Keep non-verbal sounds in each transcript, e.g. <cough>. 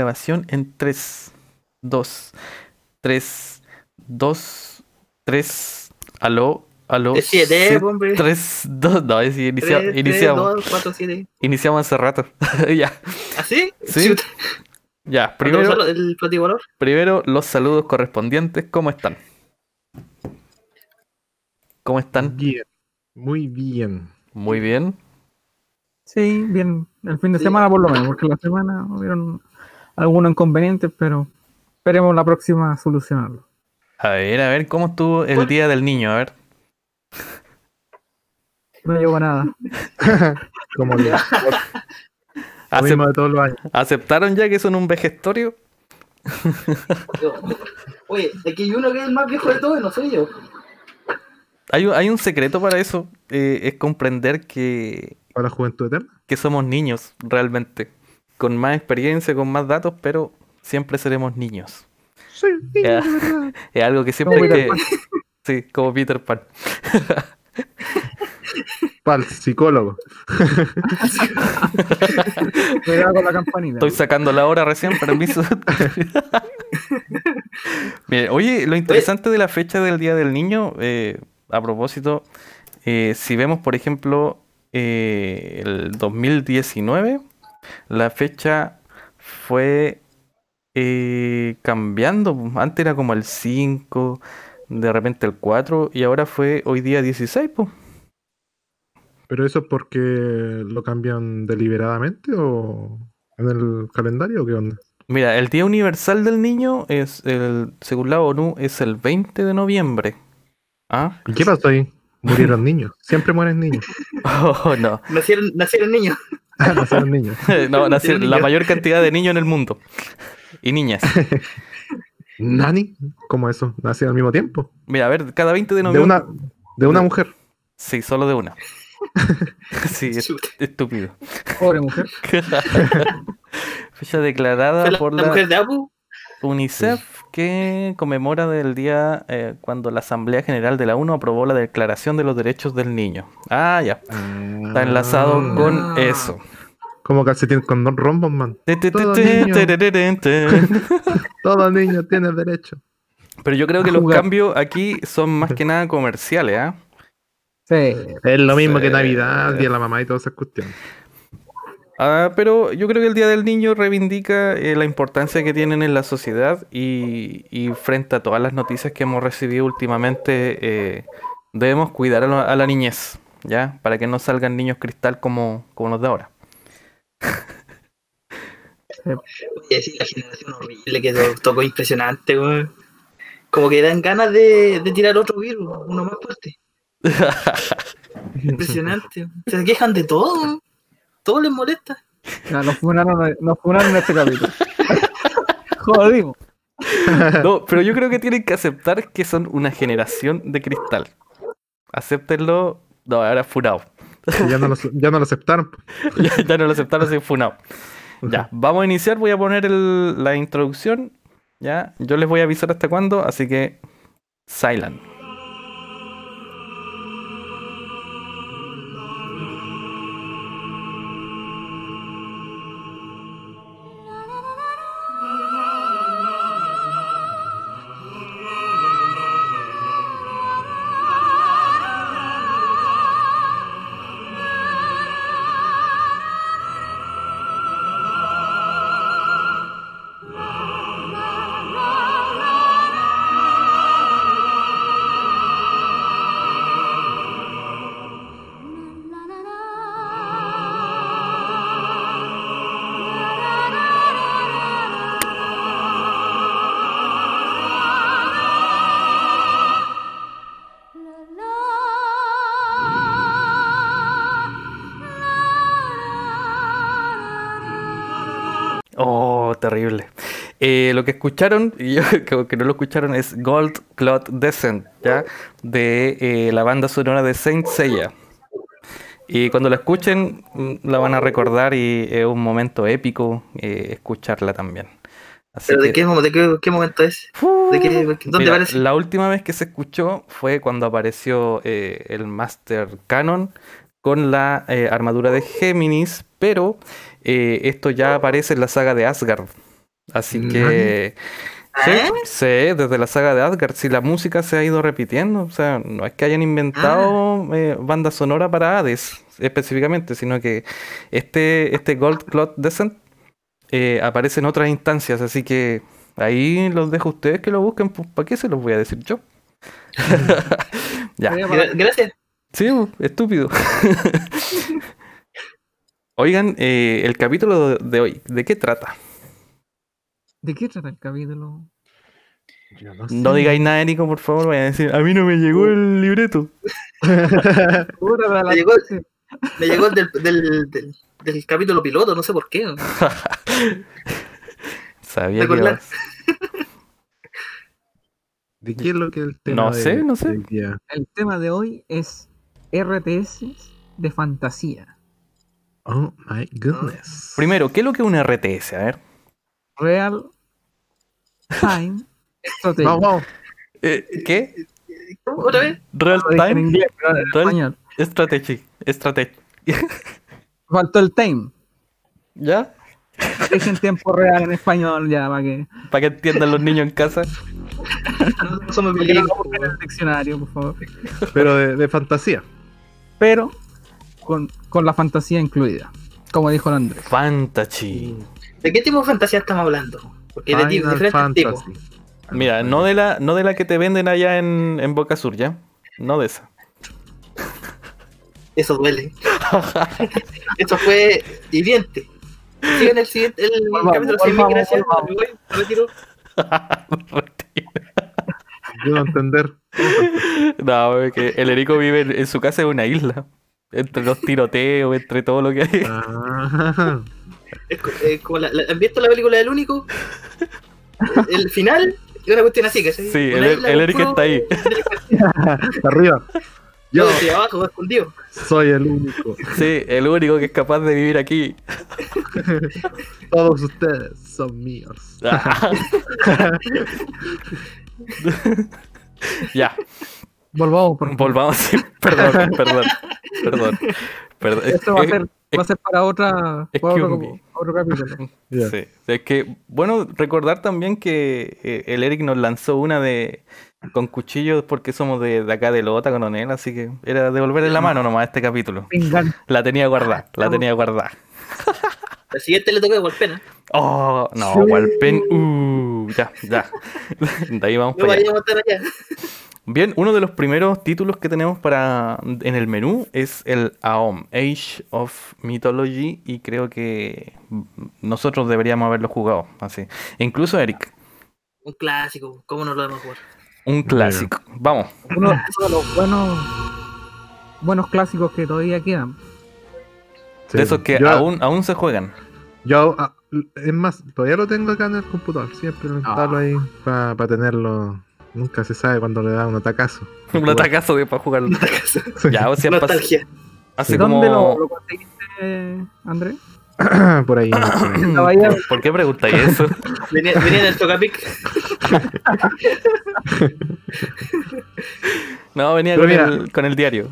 Grabación en 3, 2, 3, 2, 3. Aló, aló. Es siete, set- hombre. 3, 2, no, es inicia- Tres, tres, iniciamos. dos, cuatro, siete. Iniciamos hace rato. <laughs> ya, ¿Así? Sí. Chuta. ya. ¿Cuándo Primero, el plativalor? primero los saludos correspondientes. ¿Cómo están? ¿Cómo están? Bien, muy bien. Muy bien. Sí, bien, el fin de Sí. semana por lo menos, porque la semana hubieron algunos inconvenientes, pero esperemos la próxima solucionarlo. A ver, a ver, ¿cómo estuvo el Bueno. día del niño? A ver. No llegó a nada. <laughs> Como lo Acep- mismo de todos los años. ¿Aceptaron ya que son un vejestorio? <laughs> Oye, aquí hay uno que es el más viejo de todos, no soy yo. Hay, un- hay un secreto para eso. eh, es comprender que, Para la juventud eterna. que somos niños realmente. Con más experiencia, con más datos, pero siempre seremos niños. Sí, <laughs> verdad. Es algo que siempre que... <laughs> Sí, como Peter Pan. <laughs> Para el psicólogo. Cuidado con la campanita. Estoy sacando la hora recién, permiso. Bien, oye, lo interesante de la fecha del Día del Niño, eh, a propósito, eh, si vemos, por ejemplo, eh, el 2019, la fecha fue eh, cambiando. Antes era como el 5, de repente el 4, y ahora fue hoy día 16, pues. ¿Pero eso es porque lo cambian deliberadamente o en el calendario o qué onda? Mira, el Día Universal del Niño es el, según la ONU, es el 20 de noviembre. ¿Ah? ¿Y qué pasó ahí? Murieron niños. Siempre mueren niños. <laughs> Oh, no. Nacieron, nacieron niños. <laughs> Nacieron niños. <laughs> No, Niño. la mayor cantidad de niños en el mundo. Y niñas. <laughs> ¿Nani? ¿Cómo eso? ¿Nacieron al mismo tiempo? Mira, a ver, cada 20 de De noviembre. una, de una mujer. Sí, solo de una. Sí, estúpido. Pobre mujer. Fecha declarada la, por la la mujer de Apu. UNICEF que conmemora del día eh, cuando la Asamblea General de la ONU aprobó la Declaración de los Derechos del Niño. Ah, ya. Está enlazado con Ah. eso. Como calcetín con rombos, man. Todo niño. Todo niño tiene derecho. Pero yo creo que los jugar. cambios aquí son más que nada comerciales, ¿ah? Sí. Es lo mismo Sí. que Navidad, Día de la Mamá y todas esas cuestiones. Ah, pero yo creo que el Día del Niño reivindica eh, la importancia que tienen en la sociedad y, y frente a todas las noticias que hemos recibido últimamente, eh, debemos cuidar a, la- a la niñez, ¿ya? Para que no salgan niños cristal como, como los de ahora. Oye, sí, la generación horrible que to- tocó impresionante, weón. Como que dan ganas de, de tirar otro virus, uno más fuerte. <laughs> Impresionante. Se quejan de todo. Todo les molesta. Ya, nos funaron, nos funaron en este capítulo. <laughs> Jodimos. <laughs> No, pero yo creo que tienen que aceptar que son una generación de cristal. Acéptenlo. No, ahora funado. Ya no lo, ya no lo aceptaron. <laughs> ya, ya no lo aceptaron, soy funado. Ya, vamos a iniciar. Voy a poner el- la introducción. Ya, yo les voy a avisar hasta cuándo, así que. Silent. Eh, lo que escucharon, <laughs> y yo creo que no lo escucharon, es Gold Cloud Descent, ¿ya? De eh, la banda sonora de Saint Seiya. Y cuando la escuchen, mm, la van a recordar y es un momento épico eh, escucharla también. Así ¿Pero de que- qué, mo- de qué, qué momento es? ¿De qué, ¿Dónde Mira, aparece? La última vez que se escuchó fue cuando apareció el Master Canon con la armadura de Géminis, pero esto ya aparece en la saga de Asgard. Así Mm. que. Sí, ¿Eh? sí, desde la saga de Asgard, si la música se ha ido repitiendo, o sea, no es que hayan inventado Ah. eh, banda sonora para Hades específicamente, sino que este, este Gold Cloud Descent eh, aparece en otras instancias, así que ahí los dejo a ustedes que lo busquen, pues ¿para qué se los voy a decir yo? <laughs> <laughs> ya, Gracias. sí, estúpido. <laughs> Oigan, eh, el capítulo de hoy, ¿de qué trata? ¿De qué trata el capítulo? Yo no sé. No digáis nada, Nico, por favor, vayan a decir, a mí no me llegó el libreto. <laughs> Puta, la- Me llegó, me llegó el del, del, del, del capítulo piloto, no sé por qué. <laughs> Sabía que ibas- <laughs> ¿De qué es lo que el tema? No de- sé, no sé. de? El tema de hoy es RTS de fantasía. Oh my goodness. Primero, ¿qué es lo que es un RTS? A ver. Real Time <laughs> Strategy. Vamos, vamos. Eh, ¿Qué? ¿Cómo? ¿Otra vez? Real en Time inglés, pero en Real- español. Strategy. Strategy. <laughs> Faltó el time. ¿Ya? Es en <laughs> tiempo real en español ya, para que, Para que entiendan los niños en casa. No somos no en el diccionario, por favor. Pero de, de fantasía. Pero con, con la fantasía incluida, como dijo el Andrés. Fantasy. ¿De qué tipo de fantasía estamos hablando? Porque de Final diferentes tipos. Fantasy. Mira, no de la, no de la que te venden allá en, en Boca Sur, ¿ya? No de esa. Eso duele. <laughs> Eso fue hiriente. Sigan el siguiente, el capítulo 6, volvamos, gracias. Me voy, retiro. <laughs> Yo no entender. no, es que el Erico vive en, en su casa en una isla. Entre los tiroteos, entre todo lo que hay. Ah, Es co- eh, como la, la- ¿Han visto la película del único? El, <laughs> el final es una cuestión así, que Sí, el, el <laughs> Eric está ahí. <laughs> arriba. Yo Yo desde abajo, escondido. soy el único. Sí, el único que es capaz de vivir aquí. Todos ustedes son míos. ya, Volvamos, por favor. volvamos. sí, Perdón, perdón, perdón. perdón. Es- Esto va a es- ser, va a ser para otra para otro, capítulo. <laughs> Sí, es que, bueno, recordar también que eh, el Eric nos lanzó una de con cuchillos porque somos de, de acá de Lota con él, así que era devolverle la mano nomás a este capítulo. Vengan. <laughs> La tenía guardada, la tenía guardada. La siguiente le toca igual pena. Oh, no, Sí. Walpen, uh, ya, ya. <laughs> De ahí vamos No para allá. Bien, uno de los primeros títulos que tenemos para en el menú es el AOM, Age of Mythology, y creo que nosotros deberíamos haberlo jugado así. E incluso Eric, Un clásico, ¿cómo no lo vamos a jugar? un clásico. Vamos. Uno, de los buenos, buenos clásicos que todavía quedan. Sí. de esos que yo, aún, aún se juegan. yo, ah, es más, todavía lo tengo acá en el computador. Siempre lo instalo Ah. ahí para tenerlo. Nunca se sabe cuando le da un atacazo. <laughs> Un atacazo de para jugarlo. <laughs> Ya, o sea, Nostalgia. hace ¿Dónde como... lo, lo conseguiste, Andrés? <clears throat> por ahí. por ahí. <clears throat> Estaba ahí- ¿Por qué preguntáis eso? <laughs> Venía, venía en el Tocapic. No, venía Pero con mira. el, con el diario.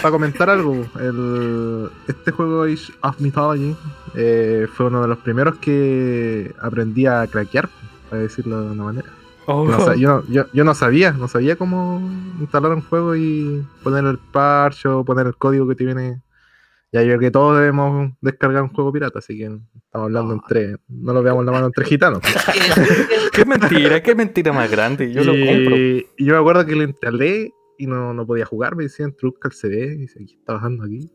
Para comentar algo, el, este juego Age of Mythology eh, fue uno de los primeros que aprendí a craquear, para decirlo de una manera. Oh. No sa- yo, no, yo, yo no sabía, no sabía cómo instalar un juego y poner el parche o poner el código que te viene. Ya yo creo que todos debemos descargar un juego pirata, así que estamos hablando entre, no lo veamos la mano entre gitanos. <laughs> Qué mentira, qué mentira más grande. Yo lo compro. y yo me acuerdo que lo instalé y no, no podía jugar, me decían truca el CD, y dice, ¿qué está bajando aquí?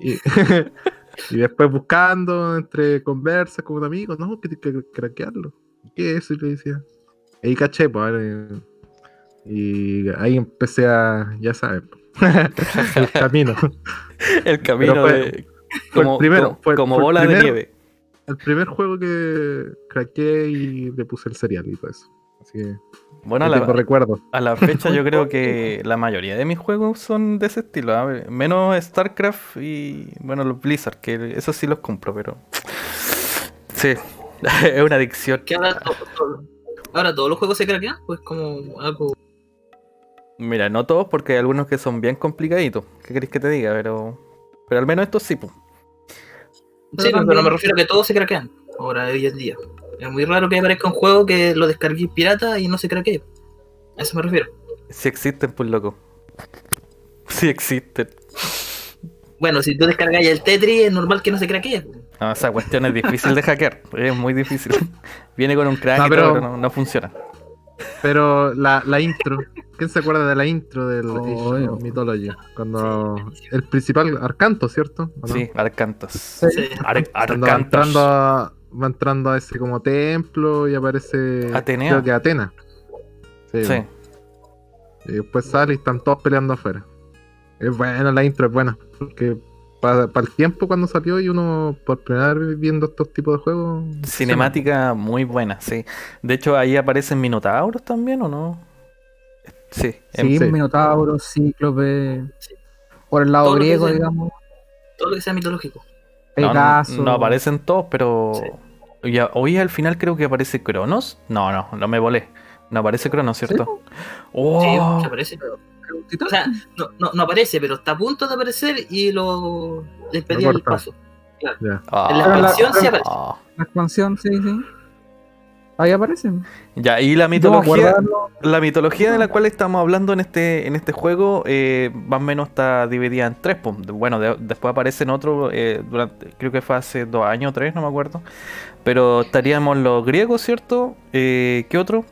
Y, <laughs> y después buscando entre conversas con un amigo, no, que tienes que craquearlo. ¿Qué es eso? Y le decía. Ahí caché, pues, eh, y ahí empecé a, ya saben, <laughs> el camino. El camino fue- de. fue el Como, primero, como, fue- como fue el bola de nieve. El primer juego que craqueé y le puse el serial y todo eso. Así que Bueno, a la, recuerdos. a la fecha yo creo <laughs> que la mayoría de mis juegos son de ese estilo. a ver, Menos StarCraft y, bueno, los Blizzard, que esos sí los compro, pero... Sí, <laughs> es una adicción. Que ahora, to- to- ahora todos los juegos se craquean, pues como algo. Mira, no todos porque hay algunos que son bien complicaditos. ¿Qué queréis que te diga? Pero, pero al menos estos sí. pues. Sí, pero me refiero a que todos se craquean ahora hoy en día. Es muy raro que aparezca un juego que lo descarguéis pirata y no se craquee. A eso me refiero. Si existen, pues loco. <laughs> Si existen. Bueno, si tú descargáis el Tetris, es normal que no se craquee. No, esa cuestión es difícil de hackear. Es muy difícil. <laughs> Viene con un crack No, y todo, pero- no, no funciona. Pero la, la intro, ¿quién se acuerda de la intro del Oh, Age of Mythology? Cuando el principal Arcanto, ¿cierto? Sí, Arcantos. Sí. Ar- Cuando va Arcantos. entrando, a, va entrando a ese como templo y aparece Atenea. creo que Atena. Sí, Sí. Y después sale y están todos peleando afuera. Es buena la intro, es buena. Porque para, el tiempo cuando salió y uno por primera vez viendo estos tipos de juegos. Cinemática muy buena, sí. De hecho, ahí aparecen minotauros también, ¿o no? Sí. em- Sí, sí. Minotauro, Cíclope. Sí. Por el lado Todo griego, sea- digamos. Todo lo que sea mitológico. no, no, Pegaso. no aparecen todos, pero. Sí. Ya, hoy al final creo que aparece Cronos. No, no, no me volé. No aparece Cronos, ¿cierto? Oh, Sí, aparece. Titán. O sea, no, no, no aparece, pero está a punto de aparecer y lo le el paso. Ah, En la Pero la- expansión sí aparece. La expansión, sí, sí. Ahí aparecen. Ya, y la mitología. La mitología de la cual estamos hablando en este, en este juego, eh, más o menos está dividida en tres. pues. Bueno, de- después aparecen otros, eh, durante, creo que fue hace dos años o tres, no me acuerdo. Pero estaríamos los griegos, ¿cierto? Eh, ¿Qué otro?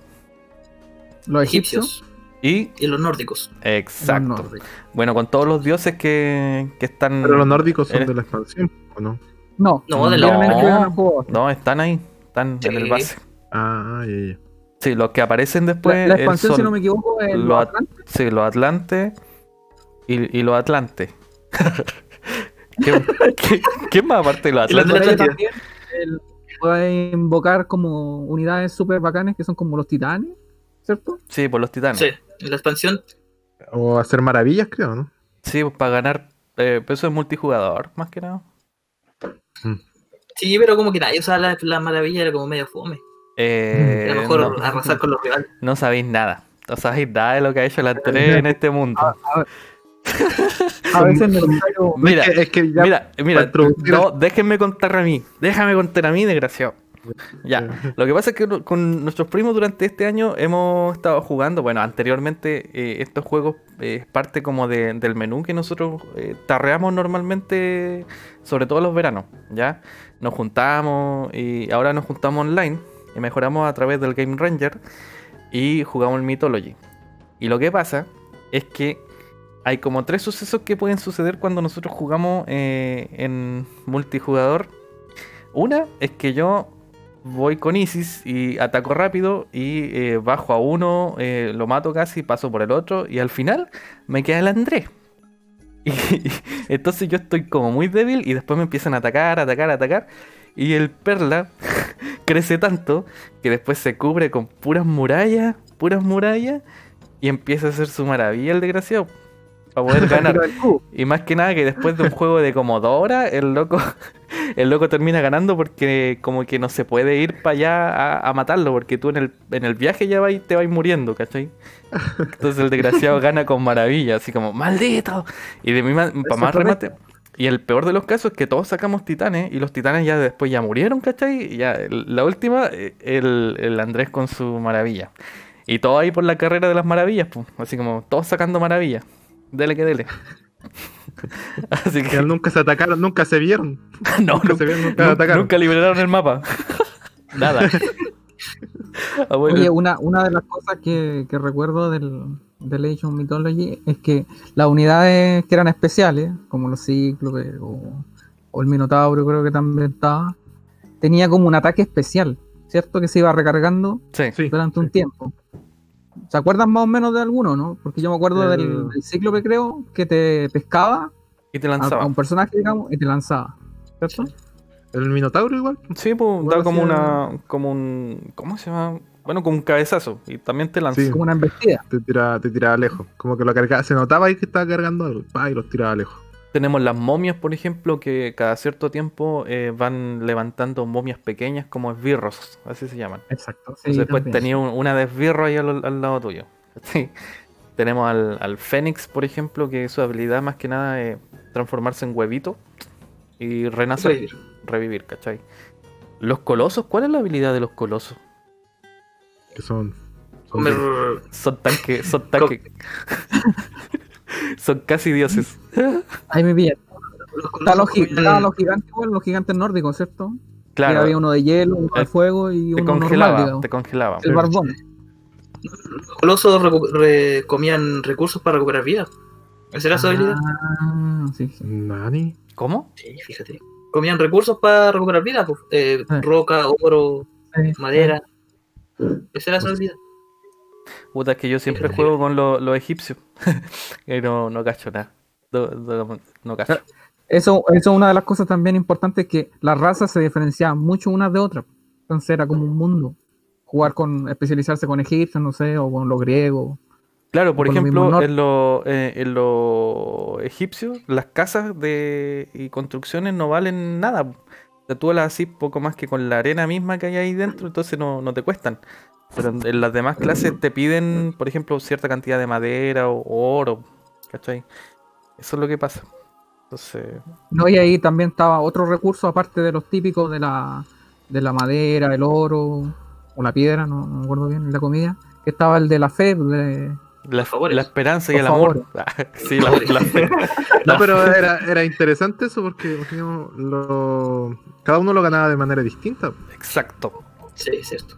Los egipcios. Y. y los nórdicos. los Exacto. nórdicos. Bueno, con todos los dioses que, que están. Pero los nórdicos son Eres- de la expansión, ¿o no? No, No, de la- No. No, están ahí. Están en el base. Ah, ya, ya. Sí, los que aparecen después. La, la expansión, si no me equivoco, es los los at- Atlantes. Sí, los Atlantes y, y los Atlantes. <laughs> ¿Qué, qué, qué más aparte de los Atlantes? también el- puede invocar como unidades super bacanes que son como los titanes, ¿cierto? Sí, por los titanes. Sí, en la expansión. O hacer maravillas, creo, ¿no? Sí, pues para ganar. Eh, pero eso es multijugador, más que nada. Sí, pero como que nadie usaba la, la maravilla, era como medio fome. Eh, Era mejor no, arrasar con los rivales. <laughs> no sabéis nada. No sabéis nada de lo que ha hecho la 3 en este mundo. <laughs> A veces es necesario. Mira, es que, es que ya mira, mira. No, déjenme contar a mí. Déjame contar a mí, desgraciado. Ya, lo que pasa es que con nuestros primos durante este año hemos estado jugando, bueno, anteriormente eh, estos juegos eh, es parte como de- del menú que nosotros eh, tarreamos normalmente, sobre todo los veranos, ¿ya? Nos juntamos y ahora nos juntamos online y mejoramos a través del Game Ranger y jugamos el Mythology. Y lo que pasa es que hay como tres sucesos que pueden suceder cuando nosotros jugamos eh, en multijugador. Una es que yo voy con Isis y ataco rápido y eh, bajo a uno, eh, lo mato casi, paso por el otro y al final me queda el Andrés. <laughs> Y, entonces yo estoy como muy débil y después me empiezan a atacar, atacar, atacar. Y el Perla <laughs> crece tanto que después se cubre con puras murallas, puras murallas y empieza a hacer su maravilla el desgraciado. Para poder <laughs> ganar. Y más que nada que después de un juego de como dos horas, el loco, <laughs> el loco termina ganando porque como que no se puede ir para allá a, a matarlo, porque tú en el, en el viaje ya vais, te vais muriendo, ¿cachai? Entonces el desgraciado gana con maravilla, así como, ¡maldito! Y de mí para más remate. Y el peor de los casos es que todos sacamos titanes y los titanes ya después ya murieron, ¿cachai? Y ya la última, eh, el, el Andrés con su maravilla. Y todo ahí por la carrera de las maravillas, pues. Así como todos sacando maravillas. Dele que dele. <laughs> Así que nunca se atacaron, nunca se vieron. <laughs> no, Nunca nunca, se vieron, nunca nunca, atacaron. nunca liberaron el mapa. <laughs> Nada. Ah, bueno, Oye, una, una de las cosas que, que recuerdo del, del Age of Mythology es que las unidades que eran especiales, como los cíclopes o, o el Minotauro, creo que también estaba, tenía como un ataque especial, ¿cierto? Que se iba recargando sí. Sí. durante un tiempo. ¿Se acuerdan más o menos de alguno, no? Porque yo me acuerdo El- del, del cíclope, creo, que te pescaba Y te lanzaba. a un personaje, digamos, y te lanzaba, ¿cierto? El Minotauro igual. Sí, pues Igual da como una. como un. ¿Cómo se llama? Bueno, como un cabezazo. Y también te lanza. Sí. Como una embestida. Te tiraba, te tiraba lejos. Como que lo cargaba, se notaba ahí que estaba cargando algo. pa, y los tiraba lejos. Tenemos las momias, por ejemplo, que cada cierto tiempo eh, van levantando momias pequeñas como esbirros, así se llaman. Exacto. Sí, Entonces después tenía un- una de esbirro ahí al, al lado tuyo. Sí. Tenemos al, al Fénix, por ejemplo, que su habilidad más que nada es transformarse en huevito y renacer, Revivir. revivir, ¿cachai? Los colosos, ¿cuál es la habilidad de los colosos? Que son. son. Son tanque, son tanque. <laughs> <laughs> son casi dioses. Ahí me pillan. Los Estaban los, gigantes, los gigantes nórdicos, ¿cierto? Que Claro, había uno de hielo, uno de Eh, fuego y te uno normal, congelaba, digamos. te congelaba. El barbón. los colosos re- comían recursos para recuperar vida. ¿Esa era su habilidad? Ah, sí, sí. Nani. ¿Cómo? Sí, fíjate. Comían recursos para recuperar vida, pues, eh, Ah. roca, oro, Sí. madera. Esa era su habilidad. Puta, es que yo siempre juego con lo- los egipcios. <laughs> y no, no cacho nada. No, no- no cacho. Eso, eso es una de las cosas también importantes que las razas se diferenciaban mucho unas de otras. Entonces era como un mundo. Jugar con, especializarse con egipcios, no sé, o con los griegos. Claro, por lo ejemplo, en los eh, en los egipcios, las casas de, y construcciones no valen nada. O sea, tú las así poco más que con la arena misma que hay ahí dentro, entonces no, no te cuestan. Pero en, las demás clases te piden, por ejemplo, cierta cantidad de madera o, o oro. ¿Cachai? Eso es lo que pasa. Entonces, No, y ahí también estaba otro recurso aparte de los típicos de la, de la madera, el oro, o la piedra, no, no me acuerdo bien, la comida, que estaba el de la fe, de, la, esperanza y el amor. sí, la, la fe. <laughs> No, pero era, era interesante eso porque imaginemos, lo- cada uno lo ganaba de manera distinta. Exacto. Sí, es cierto.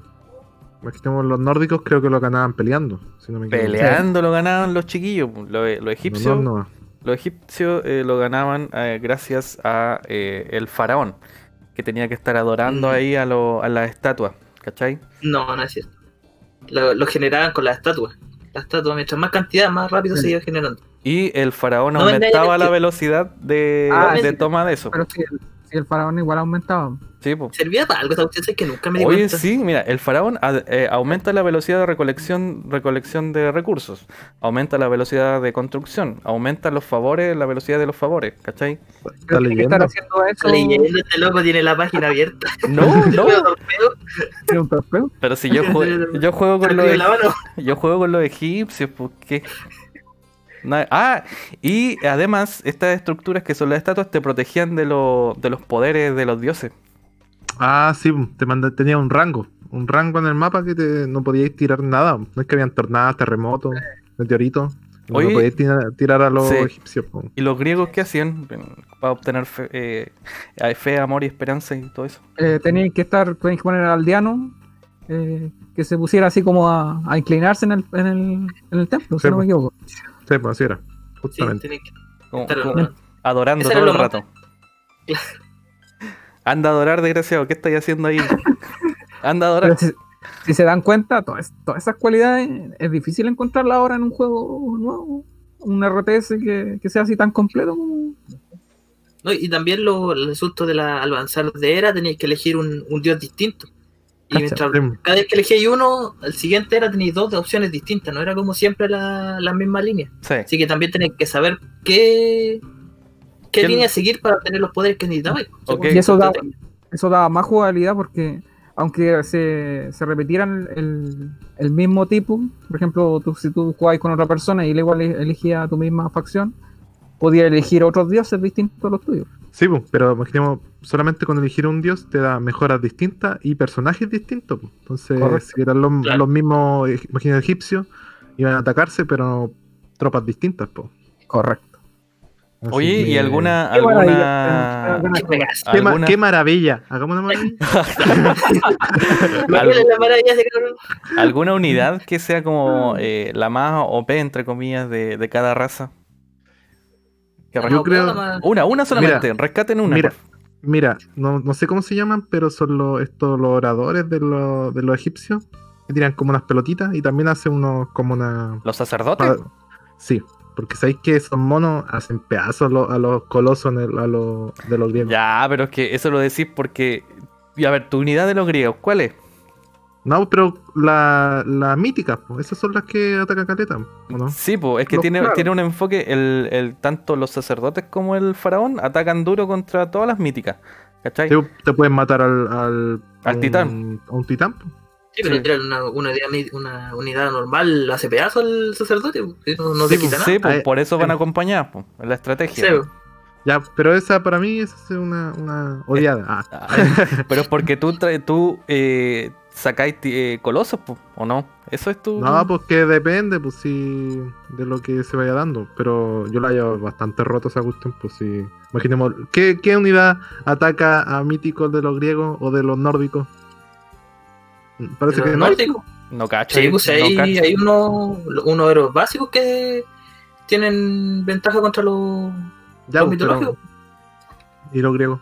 Imaginemos los nórdicos creo que lo ganaban peleando, si no me. Peleando lo ganaban los chiquillos. Los, los No, egipcios. no, no. Los egipcios eh, lo ganaban eh, gracias a eh, el faraón, que tenía que estar adorando Mm. ahí a, lo- a las estatuas, ¿cachai? No, no es cierto. Lo, lo generaban con las estatuas. La estatua, mientras más cantidad, más rápido se iba generando. Y el faraón No aumentaba la velocidad de, Ah, de toma de eso. pero el, si el faraón igual aumentaba. Sí, po. ¿Servía para algo esta cuestión? Es que nunca me di Oye, cuenta. sí, mira, el faraón ad- eh, aumenta la velocidad de recolección, recolección de recursos, aumenta la velocidad de construcción, aumenta los favores, la velocidad de los favores, ¿cachai? Está que estar leyendo. haciendo eso. Leyendo, este loco tiene la página abierta. <laughs> No, <laughs> no, tiene un torpeo. pero si yo, <laughs> yo juego con los. Yo juego con los egipcios, pues qué. Ah, y además, estas estructuras que son las estatuas te protegían de, lo- de los poderes de los dioses. Ah, sí, te manda, tenía un rango. Un rango en el mapa que te, no podíais tirar nada. No es que habían tornadas, terremotos, meteoritos. No Oye, podíais tirar, tirar a los sí. egipcios. po. ¿Y los griegos qué hacían para obtener fe, eh, fe, amor y esperanza y todo eso? Eh, tenían que estar, tenían que poner al aldeano eh, que se pusiera así como a, a inclinarse en el, en el, en el templo, Sí, si no me equivoco. Sí, pues así era. Sí, Justamente. que estar como adorando todo el rato. <laughs> Anda a adorar, desgraciado. ¿Qué estáis haciendo ahí? <laughs> Anda a adorar. Si se dan cuenta, todas, todas esas cualidades es difícil encontrarlas ahora en un juego nuevo. Un RTS que, que sea así tan completo como. No, y también lo, el asunto de la, al avanzar de era tenéis que elegir un, un dios distinto. Y Cacha. mientras cada vez que elegíais uno, el siguiente era tenéis dos opciones distintas, no era como siempre la, la misma línea. Sí. Así que también tenéis que saber qué, qué ¿Quién- línea seguir para obtener los poderes que necesitabais. Ok. Y eso da, Estrategia. eso da más jugabilidad porque aunque se, se repitieran el, el mismo tipo, por ejemplo, tú, si tú jugabas con otra persona y él igual elegía tu misma facción, podía elegir otros dioses distintos a los tuyos. Sí, pues, pero imaginemos, solamente con elegir un dios te da mejoras distintas y personajes distintos. pues. Entonces, Correcto. si eran los, Claro. los mismos, eh, imagina egipcios, iban a atacarse, pero tropas distintas. pues. Correcto. Así Oye, ¿y alguna, Qué alguna, maravilla. Qué alguna, qué maravilla. Hagamos una maravilla. <laughs> Alguna unidad que sea como eh, la más OP, entre comillas, de, de cada raza? Yo creo-. Una, una solamente, rescaten una. mira. Mira, no, no sé cómo se llaman, pero son los, estos los oradores de los, de los egipcios. Que tiran como unas pelotitas y también hacen unos como una. ¿Los sacerdotes? pa- sí, porque sabéis que esos monos hacen pedazos a los, a los colosos en el- a los, de los griegos. Ya, pero es que eso lo decís porque. Y a ver, tu unidad de los griegos, ¿cuál es? No, pero la- las míticas, pues, esas son las que atacan caleta, ¿o no? Sí, pues, es que Los tiene, claros. tiene un enfoque, el, el- tanto los sacerdotes como el faraón atacan duro contra todas las míticas. ¿Cachai? Te, te pueden matar al, al, Al un- titán. A un titán. pues. Sí, pero Sí. tirar una, una, idea- una unidad normal hace pedazo al sacerdote. No, no Sí, te quita pues, nada. Sí, pues, Ah, por eso van sí. acompañados, pues, en la estrategia. Sí, pues. Ya, pero esa para mí esa es una, una odiada. Ah, Ah, <laughs> pero es porque tú, tú eh, sacáis eh, colosos, po, ¿o no? Eso es tu... No, pues que depende, pues sí, de lo que se vaya dando. Pero yo la llevo bastante roto esa cuestión, pues sí. Imaginemos, ¿qué, qué unidad ataca a míticos de los griegos o de los nórdicos? Parece que no. nórdico. No cacho. Sí, pues no hay, cacho. hay unos, unos héroes básicos que tienen ventaja contra los, Ya, los pues, pero- mitológicos. Y los griegos.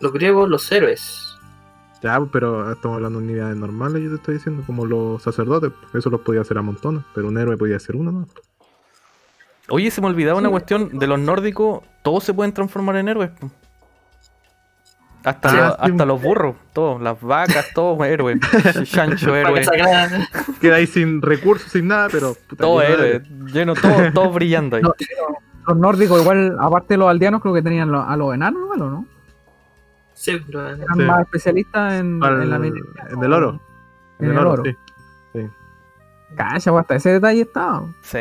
Los griegos, los héroes. Ya, pues, pero estamos hablando de unidades normales, yo te estoy diciendo, como los sacerdotes. pues, Eso los podía hacer a montones, pero un héroe podía ser uno, ¿no? Oye, se me olvidaba una cuestión. De los nórdicos, todos se pueden transformar en héroes. Hasta, Ah, los, sí. hasta los burros, todos, las vacas, todos héroes. <laughs> Chancho héroe. Ahí sin recursos, sin nada, pero. puta, Todo lleno de héroe, lleno, todo, todo <laughs> brillando ahí. No, Los nórdicos, igual, aparte de los aldeanos, creo que tenían a los enanos, igual, ¿o ¿no? Sí, pero- Eran Sí. más especialistas en, Al- en la minería. en el oro. En el oro. sí. Cacha, pues, hasta ese detalle estaba. Sí.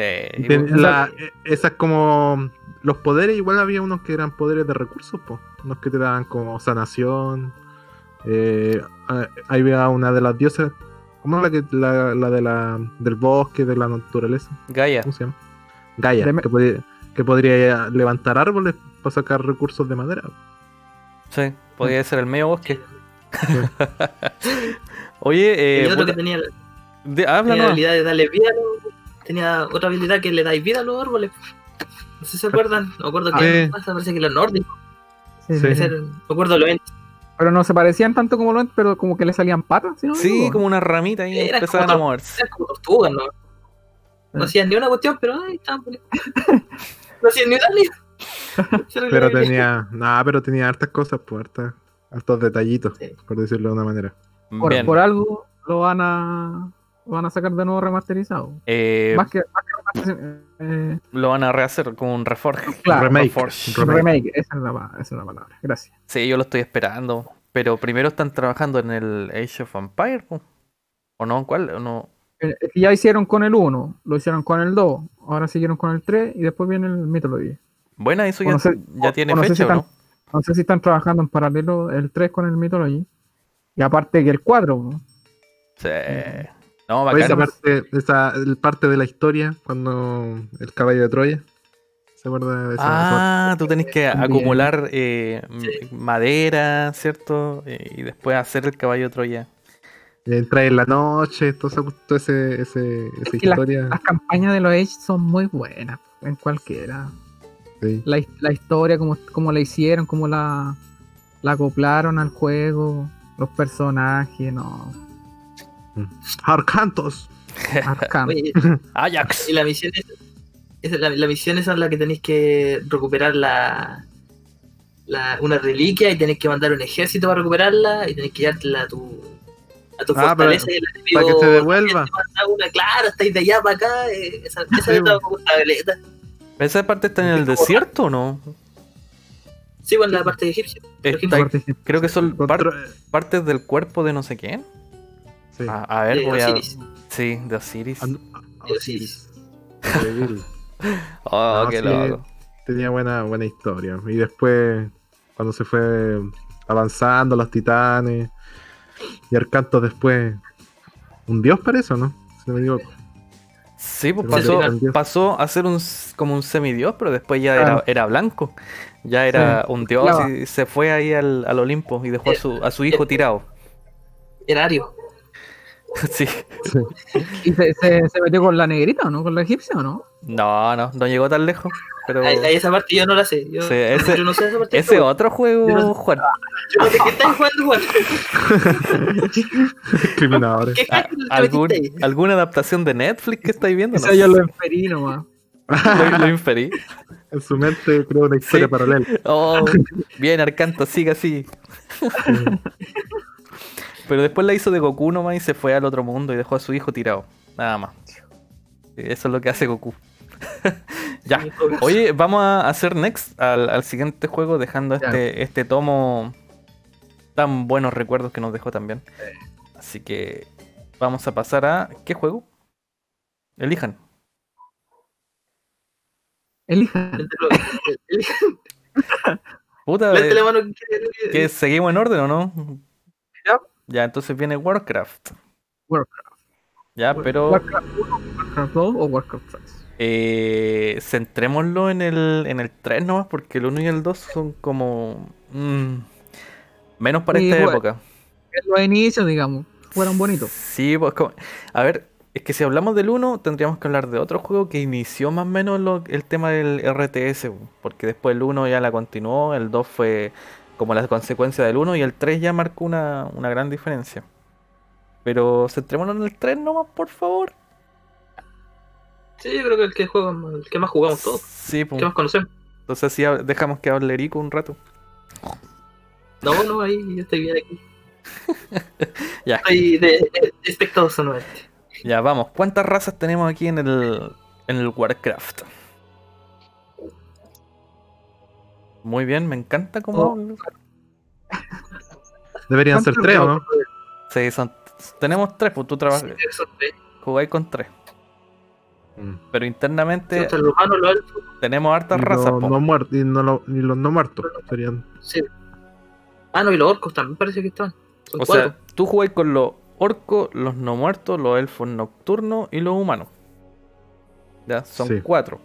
La- e- esas como los poderes, igual había unos que eran poderes de recursos, pues. Unos que te daban como sanación. Eh, ah, ahí había una de las diosas. ¿Cómo es la que la, la de la del bosque, de la naturaleza? Gaia. ¿Cómo se llama? Gaia, Deme- que, podía, que podría levantar árboles para sacar recursos de madera. Sí, podía ser el medio bosque. <laughs> Oye, eh, otro que puta, tenía, de- tenía la habilidad de darle vida a los, Tenía otra habilidad que le dais vida a los árboles. No sé si se acuerdan. No me acuerdo Ah, qué sí. pasa, parece que los nórdicos. Sí, Sí. Me acuerdo lo Pero no se parecían tanto como los pero como que le salían patas, ¿sí? No Sí, como una ramita ahí Era empezaban como a moverse. eran como tortugas, ¿no? No hacían ni una cuestión, pero ahí estaban. <laughs> No hacían ni una <laughs> Pero tenía. Nada, pero tenía hartas cosas, pues, hartas, hartos detallitos, Sí. por decirlo de una manera. Por, algo lo van a lo van a sacar de nuevo remasterizado. Eh, más que, más que remaster- eh, lo van a rehacer como un reforge. <laughs> Claro, remake. Reforge. Remake. remake, esa es, la, esa es la palabra. Gracias. Sí, yo lo estoy esperando. Pero primero están trabajando en el Age of Empires. po. ¿O no? ¿Cuál? ¿O no? Eh, es que ya hicieron con el 1, lo hicieron con el 2, ahora siguieron con el 3 y después viene el Mythology. Buena, eso ya, no sé- ya tiene o no sé si fecha, ¿o están- ¿no? No sé si están trabajando en paralelo el 3 con el Mythology. Y aparte que el 4, ¿no? Sí. No, Oye, esa bacán. parte, esa el parte de la historia, cuando el caballo de Troya. ¿Se acuerda de esa? Ah, tú tenés que También. acumular eh, Sí. madera, ¿cierto? Eh, y después hacer el caballo de Troya. Entra en la noche, todo, ese, ese, esa Es historia. Las campañas de los Age son muy buenas, en cualquiera. Sí. La, la historia, cómo, cómo la hicieron, cómo la, la acoplaron al juego, los personajes, no. Arcantos. <laughs> Arcano. Oye, <laughs> Ajax. y la misión es, es la, la misión esa es la que tenéis que recuperar la, la una reliquia y tenéis que mandar un ejército para recuperarla y tenéis que llevártela a tu a tu Ah, fortaleza y el enemigo para que devuelva. te manda una, claro, estáis de allá para acá, eh, esa, esa Sí, es la. ¿Esa parte está en el desierto o no? Sí, bueno, la parte de. Está- Participa- creo que son par- partes del cuerpo de no sé quién. sí. A, a ver, de voy a. Sí, de Osiris. An- De Osiris. <laughs> Oh, No, qué sí. loco. Tenía buena, buena historia. Y después, cuando se fue avanzando, los titanes. Y Arcantos después. Un dios para eso, ¿no? Si no me equivoco. Sí, pues pasó, pasó a ser un como un semidios, pero después ya Claro. era, era blanco. Ya era un dios Claro. y se fue ahí al, al Olimpo y dejó a su, a su hijo tirado. Erario. <laughs> Sí. ¿Y se, se, se metió con la negrita o no? ¿Con la egipcia o no? No, no, no llegó tan lejos. Pero Ahí- ahí esa parte yo no la sé. Yo, Sí, ese- yo no sé esa parte. ese otro juego, Yo no- Juan. Yo no sé qué estáis jugando, Juan. <laughs> Criminadores. ¿Qué a- hackers te algún-? ¿Alguna adaptación de Netflix que estáis viendo? No Eso yo lo inferí nomás. Lo, lo <laughs> inferí. En su mente creo una historia Sí. paralela. Oh, <laughs> bien, Arcanto, sigue así. Pero después la hizo de Goku nomás y se fue al otro mundo y dejó a su hijo tirado. Nada más. Eso es lo que hace Goku. <laughs> ya. Oye, vamos a hacer next al, al siguiente juego, dejando Ya. este, este tomo tan buenos recuerdos que nos dejó también. Así que vamos a pasar a. ¿Qué juego? Elijan. Elija. Puta, Levante eh, la mano que ¿que seguimos en orden o no? Ya. Ya, entonces viene Warcraft. Warcraft. Ya, pero Warcraft 1, Warcraft 2 o Warcraft 3. eh, centrémoslo en el, en el 3 nomás, porque el 1 y el 2 son como... mm, menos para Sí, esta bueno. época. En los inicios, digamos, fueron bonitos. Sí, pues como- A ver, es que si hablamos del 1, tendríamos que hablar de otro juego que inició más o menos lo- el tema del RTS, po, porque después el 1 ya la continuó, el 2 fue como la consecuencia del 1 y el 3 ya marcó una, una gran diferencia. Pero centrémonos en el 3 nomás, por favor. Sí, yo creo que el que juega, el que más jugamos todos, Sí, el pues. que más conocemos. Entonces sí, dejamos que hable Erico un rato. No, no, ahí yo estoy bien aquí. <laughs> Ya. Estoy de, de, de espectador solamente. Ya, vamos. ¿Cuántas razas tenemos aquí en el, en el Warcraft? Muy bien, me encanta cómo Oh. Deberían ser ¿Cuántos tres, no? Sí, son, tenemos tres, pues tú trabajas, Sí, son tres. jugáis con tres. Mm. Pero internamente humano, tenemos hartas Y razas, no muertos, y, no lo- y los no muertos serían. Sí. Ah, no, y los orcos también parece que están. Son O cuatro. sea, tú jugáis con los orcos, los no muertos, los elfos nocturnos y los humanos. Ya, son Sí. cuatro.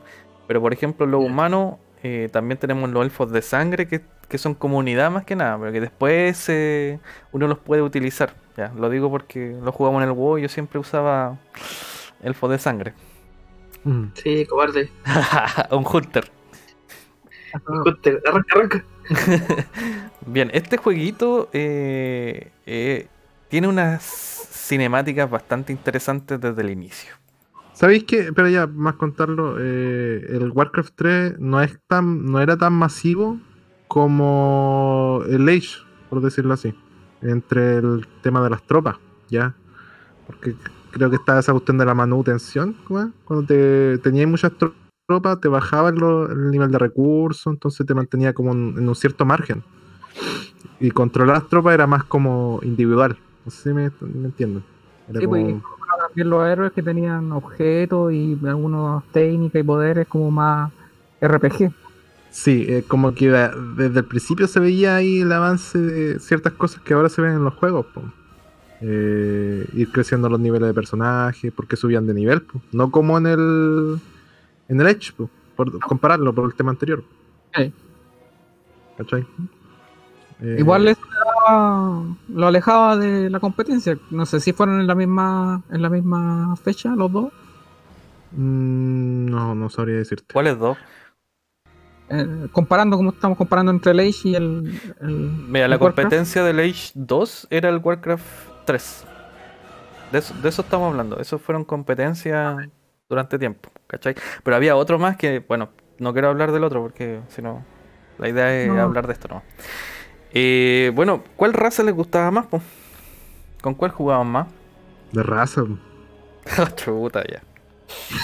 Pero por ejemplo, los humanos eh, también tenemos los elfos de sangre que, que son como unidad más que nada, pero que después eh, uno los puede utilizar. Ya, lo digo porque lo jugamos en el WoW y yo siempre usaba elfos de sangre. Mm. Sí, cobarde. <laughs> Un hunter. Junte, Arranca, arranca. <laughs> Bien, este jueguito eh, eh, tiene unas cinemáticas bastante interesantes desde el inicio. ¿Sabéis qué? Pero ya, más contarlo, eh, el Warcraft 3 no es tan, no era tan masivo como el Age, por decirlo así. Entre el tema de las tropas, ya. Porque creo que estaba esa cuestión de la manutención. Cuando te tenías muchas tro- tropas, te bajaba el nivel de recursos, entonces te mantenía como en, en un cierto margen. Y controlar las tropas era más como individual. No sé si me, me entienden. Era Sí, pues, También los héroes que tenían objetos y algunas técnicas y poderes como más RPG. Sí, eh, como que desde el principio se veía ahí el avance de ciertas cosas que ahora se ven en los juegos. Eh, ir creciendo los niveles de personaje, porque subían de nivel, po. no como en el en el Edge, po, por compararlo por el tema anterior. Sí. ¿Cachai? Eh, Igual eso le daba- lo alejaba de la competencia. No sé si fueron en la misma en la misma fecha los dos. mm, no, no sabría decirte. ¿Cuáles dos? Eh, comparando como estamos comparando entre el Age y el, el- Mira, la Warcraft. competencia del Age 2 era el Warcraft 3. De eso, de eso estamos hablando. Esos fueron competencias durante tiempo, ¿cachai? Pero había otro más que, bueno, no quiero hablar del otro porque si no, la idea es No. hablar de esto, ¿no? Eh, bueno, ¿cuál raza les gustaba más? po? ¿Con cuál jugaban más? De raza. po. <laughs> Chuta, ya.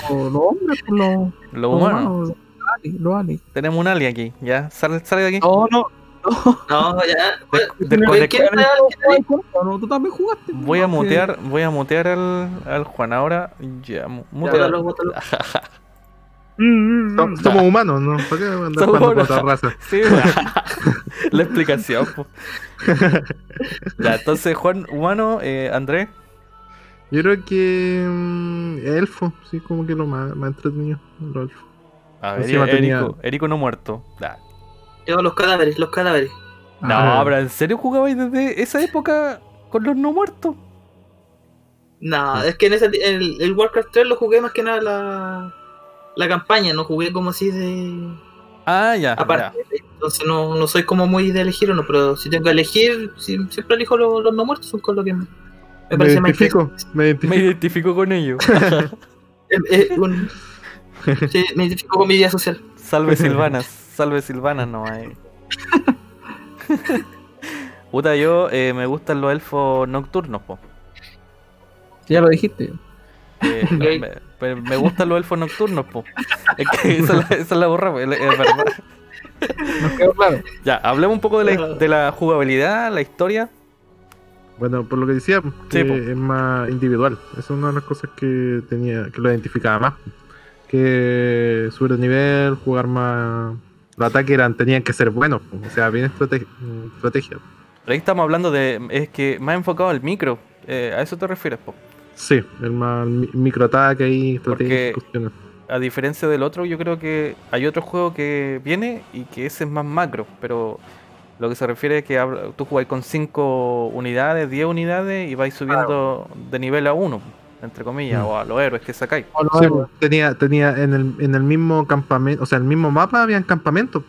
Los hombres, pues, los, Lo humanos, los ali- ali. Tenemos un alien aquí, ya. Sale, sale de aquí. No, no. No, ya. De- Bueno, de- de- ¿quién está- No, tú también jugaste. Voy a mutear, voy a mutear al, al Juan ahora. Ya, mu- <laughs> Mm, mm, mm. So- somos humanos, ¿no? ¿Para qué andar con otra raza? Sí, <laughs> la explicación. <laughs> Ya, entonces, Juan Humano, eh, Andrés, Yo creo que mm, elfo, sí, como que lo más, más entretenido. Los elfos. a ver, Erico, tenía- Erico no muerto. Nah. Yo, los cadáveres, los cadáveres. No, Ah. pero ¿en serio jugabais desde esa época con los no muertos? No, es que en ese, el, el Warcraft 3 lo jugué más que nada la, la campaña, no jugué como así de. Ah, ya, Aparte, entonces no, no soy como muy de elegir uno, pero si tengo que elegir, si- siempre elijo los, los no muertos, son con lo que me, me Me parece más identifico, me ya. Me identifico. identifico con ellos. <laughs> Un- sí, me identifico con mi vida social. Salve <laughs> Silvanas, salve Silvanas, no hay. <laughs> Puta, yo eh, me gustan los elfos nocturnos, po. Ya lo dijiste. Eh, <laughs> me, me gustan los elfos nocturnos, po. Es que <laughs> esa, es la- esa es la borra, es verdad. Claro. Ya, hablemos un poco de la, de la jugabilidad, la historia. Bueno, por lo que decía, Sí, que po. es más individual. Esa es una de las cosas que tenía, que lo identificaba más. que subir de nivel, jugar más. Los ataques eran, tenían que ser buenos, o sea, bien estrate- estrategia. Pero ahí estamos hablando de. Es que más enfocado al micro. eh, ¿A eso te refieres, po? Sí, el más mi- microataque ahí, Porque- estrategia. A diferencia del otro, yo creo que hay otro juego que viene y que ese es más macro, pero lo que se refiere es que tú jugáis con 5 unidades, 10 unidades y vais subiendo de nivel a 1, entre comillas, Mm. o a los héroes que sacáis. O los Sí, héroes, po, tenía, tenía en el, en el mismo campamento, o sea, en el mismo mapa habían campamentos.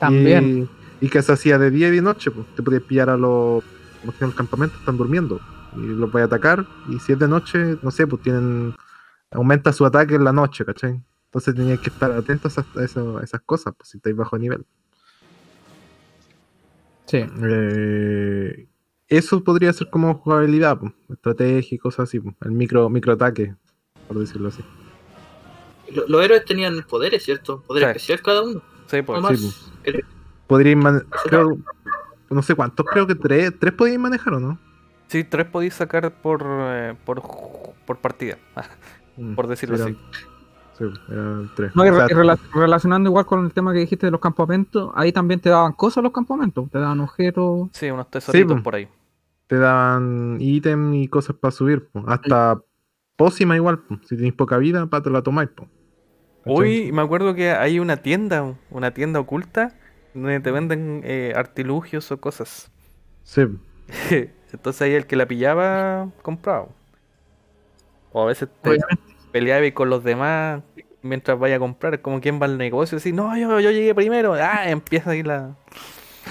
también. Y, y que se hacía de día y de noche, pues. Te podías pillar a los. Como que en el campamento están durmiendo. Y los voy a atacar. Y si es de noche, no sé, pues tienen. Aumenta su ataque en la noche, ¿cachai? Entonces tenías que estar atentos a, esas- a eso- a esas cosas, pues si estáis bajo nivel. Sí. Eh, eso podría ser como jugabilidad, pues, estrategia y cosas así, pues, el micro, microataque, por decirlo así. Lo- Los héroes tenían poderes, ¿cierto? Poder Sí. especial cada uno. Sí, pues. No más. sí, Podríais man- creo, no sé cuántos, creo que tres, tres podíais manejar o no. Sí, tres podéis sacar por, eh, por, por partida, Mm, por decirlo así. Sí, eran tres. No, y O sea, re- y rela- relacionando igual con el tema que dijiste de los campamentos, ahí también te daban cosas los campamentos, te daban objetos. Sí, unos tesoritos pues. por ahí. te daban ítem y cosas para subir, po. hasta pócima igual, po. si tenéis poca vida, para te la tomáis. Hoy me acuerdo que hay una tienda, una tienda oculta, donde te venden eh, artilugios o cosas. Sí, <laughs> Entonces ahí el que la pillaba compraba. O a veces te peleaba con los demás mientras vaya a comprar. Es como quien va al negocio y así, no, yo, yo llegué primero. Ah, empieza ahí la,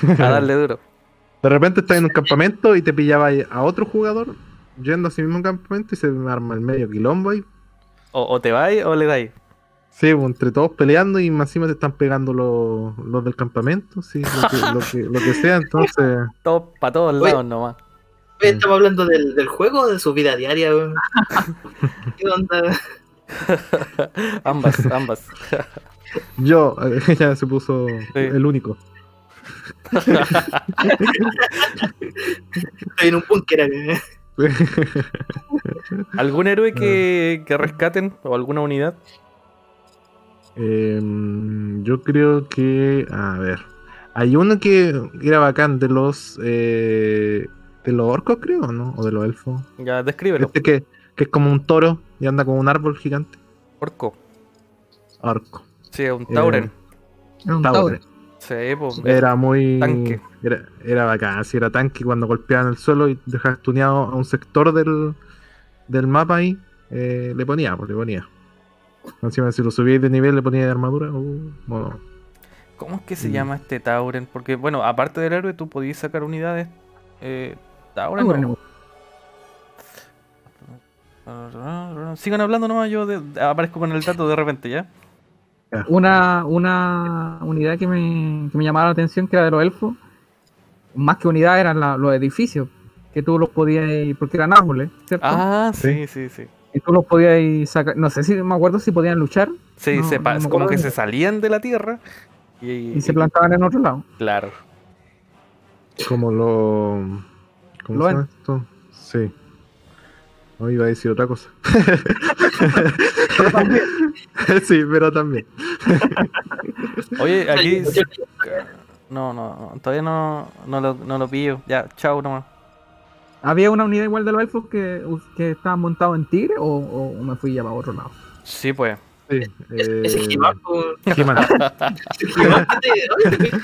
a darle duro. <laughs> De repente estás en un campamento y te pillaba a otro jugador yendo a ese mismo campamento y se arma el medio quilombo ahí. O, o te vais o le dais. Sí, po, entre todos peleando y más encima te están pegando los, los del campamento, sí, lo que, lo que, lo que sea, <laughs> entonces... Todo, para todos Oye. lados nomás. Oye, ¿Estamos hablando del, del juego o de su vida diaria? weón? <laughs> ¿Qué onda? ambas, ambas. Yo, <laughs> ella se puso el único. Estoy en un búnker. acá. <laughs> ¿Algún héroe que, que rescaten o alguna unidad? Em, yo creo que. A ver. Hay uno que era bacán de los. eh, de los orcos, creo, ¿no? O de los elfos. Ya, descríbelo. Este que, que es como un toro y anda como un árbol gigante. Orco. Orco. Sí, un Tauren. Era un Tauren. Sí, pues. Era muy. Tanque. Era, era bacán. Si era tanque cuando golpeaban el suelo y dejabas tuneado a un sector del, del mapa ahí, eh, le ponía, pues le ponía. Encima, si lo subíais de nivel, le ponía de armadura. Uh. ¿Cómo es que se Mm. llama este Tauren? Porque, bueno, aparte del héroe, tú podías sacar unidades. Eh, Tauren. Tauren, o- Sigan hablando nomás, yo de- aparezco con el dato de repente, ¿ya? Una, una unidad que me, que me llamaba la atención, que era de los elfos, más que unidad eran la- los edificios, que tú los podías, porque eran árboles, ¿cierto? Ah, Sí. sí, sí. Y tú los podías sacar, no sé si me acuerdo si podían luchar Sí, No, se no como acuerdo que se salían de la tierra y, y se plantaban en otro lado. Claro. Como lo. ¿Cómo Lo se llama esto? Sí. No iba a decir otra cosa. <laughs> sí, pero también. Oye, aquí. No, no, no, todavía no, no, lo, no lo pillo. Ya, chao nomás. ¿Había una unidad igual de los elfos que, que estaban montados en tigre o, o me fui ya para otro lado? Sí, pues. Sí, eh. Ese He-Man, ¿qué te- oye, te-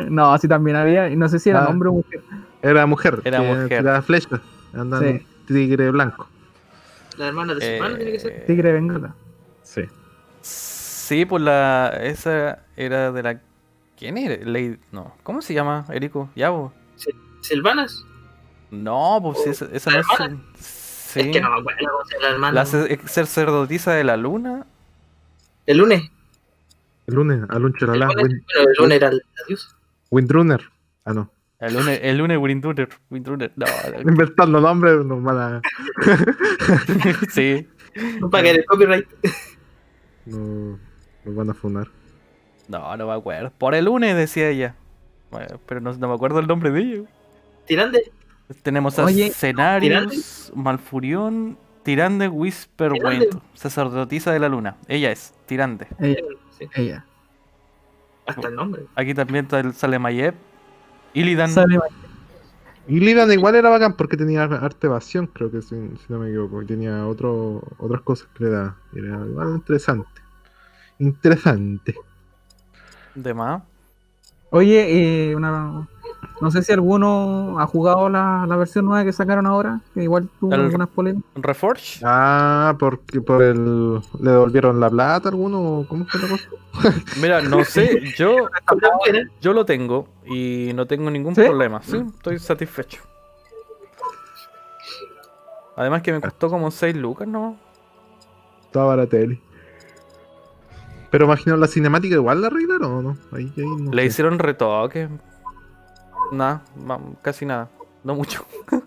<laughs> No, así también había, y no sé si era Ah. hombre o mujer. Era mujer. Era que mujer. tiraba flechas. Andando Sí. tigre blanco. La hermana de su hermano tiene que ser. Eh, Tigre bengala. Sí. Sí, pues la. Esa era de la. ¿Quién era? Lady... No. ¿Cómo se llama, Erico? ¿Ya vos? ¿Silvanas? No, pues esa, esa no es. Sí. Es que no me acuerdo cómo se llama la hermana. La ce- sacerdotisa de la luna. El lunes. El lunes, Alun El Chalala, lunes, Wind, bueno, el lunes era el adiós. Windrunner. Ah, no. El lunes, el lunes Windrunner. Windrunner. No, <laughs> Inventando nombres, nos van a. sí. No pagar el copyright. No, nos van a funar. No, no me acuerdo. Por el lunes decía ella. Bueno, pero no, no me acuerdo el nombre de ella. Tirande. Tenemos a Oye, Cenarius, Malfurión Tirande Whisperwind, Tirande. sacerdotisa de la luna. Ella es Tirande. Ella, Sí, ella. hasta el nombre. Aquí también sale Mayep. Illidan. Sale- Y Lidan igual era bacán porque tenía arte evasión, creo que si, si no me equivoco. Y tenía otro, otras cosas que le da. Era igual interesante. Interesante. De más. Oye, eh, una, no sé si alguno ha jugado la, la versión nueva que sacaron ahora, que igual tuvo El- algunas polémicas. Reforge. Ah, porque por el. ¿Le devolvieron la plata a alguno? ¿Cómo fue la cosa? <laughs> Mira, no sé, yo, yo lo tengo y no tengo ningún ¿Sí? problema. Sí, estoy satisfecho. Además que me costó como 6 lucas, ¿no? Estaba barateli. Pero imagino la cinemática igual la arreglaron o no. Ahí, ahí no Le sé. hicieron retoque. Nada, ma- casi nada. No mucho. <laughs>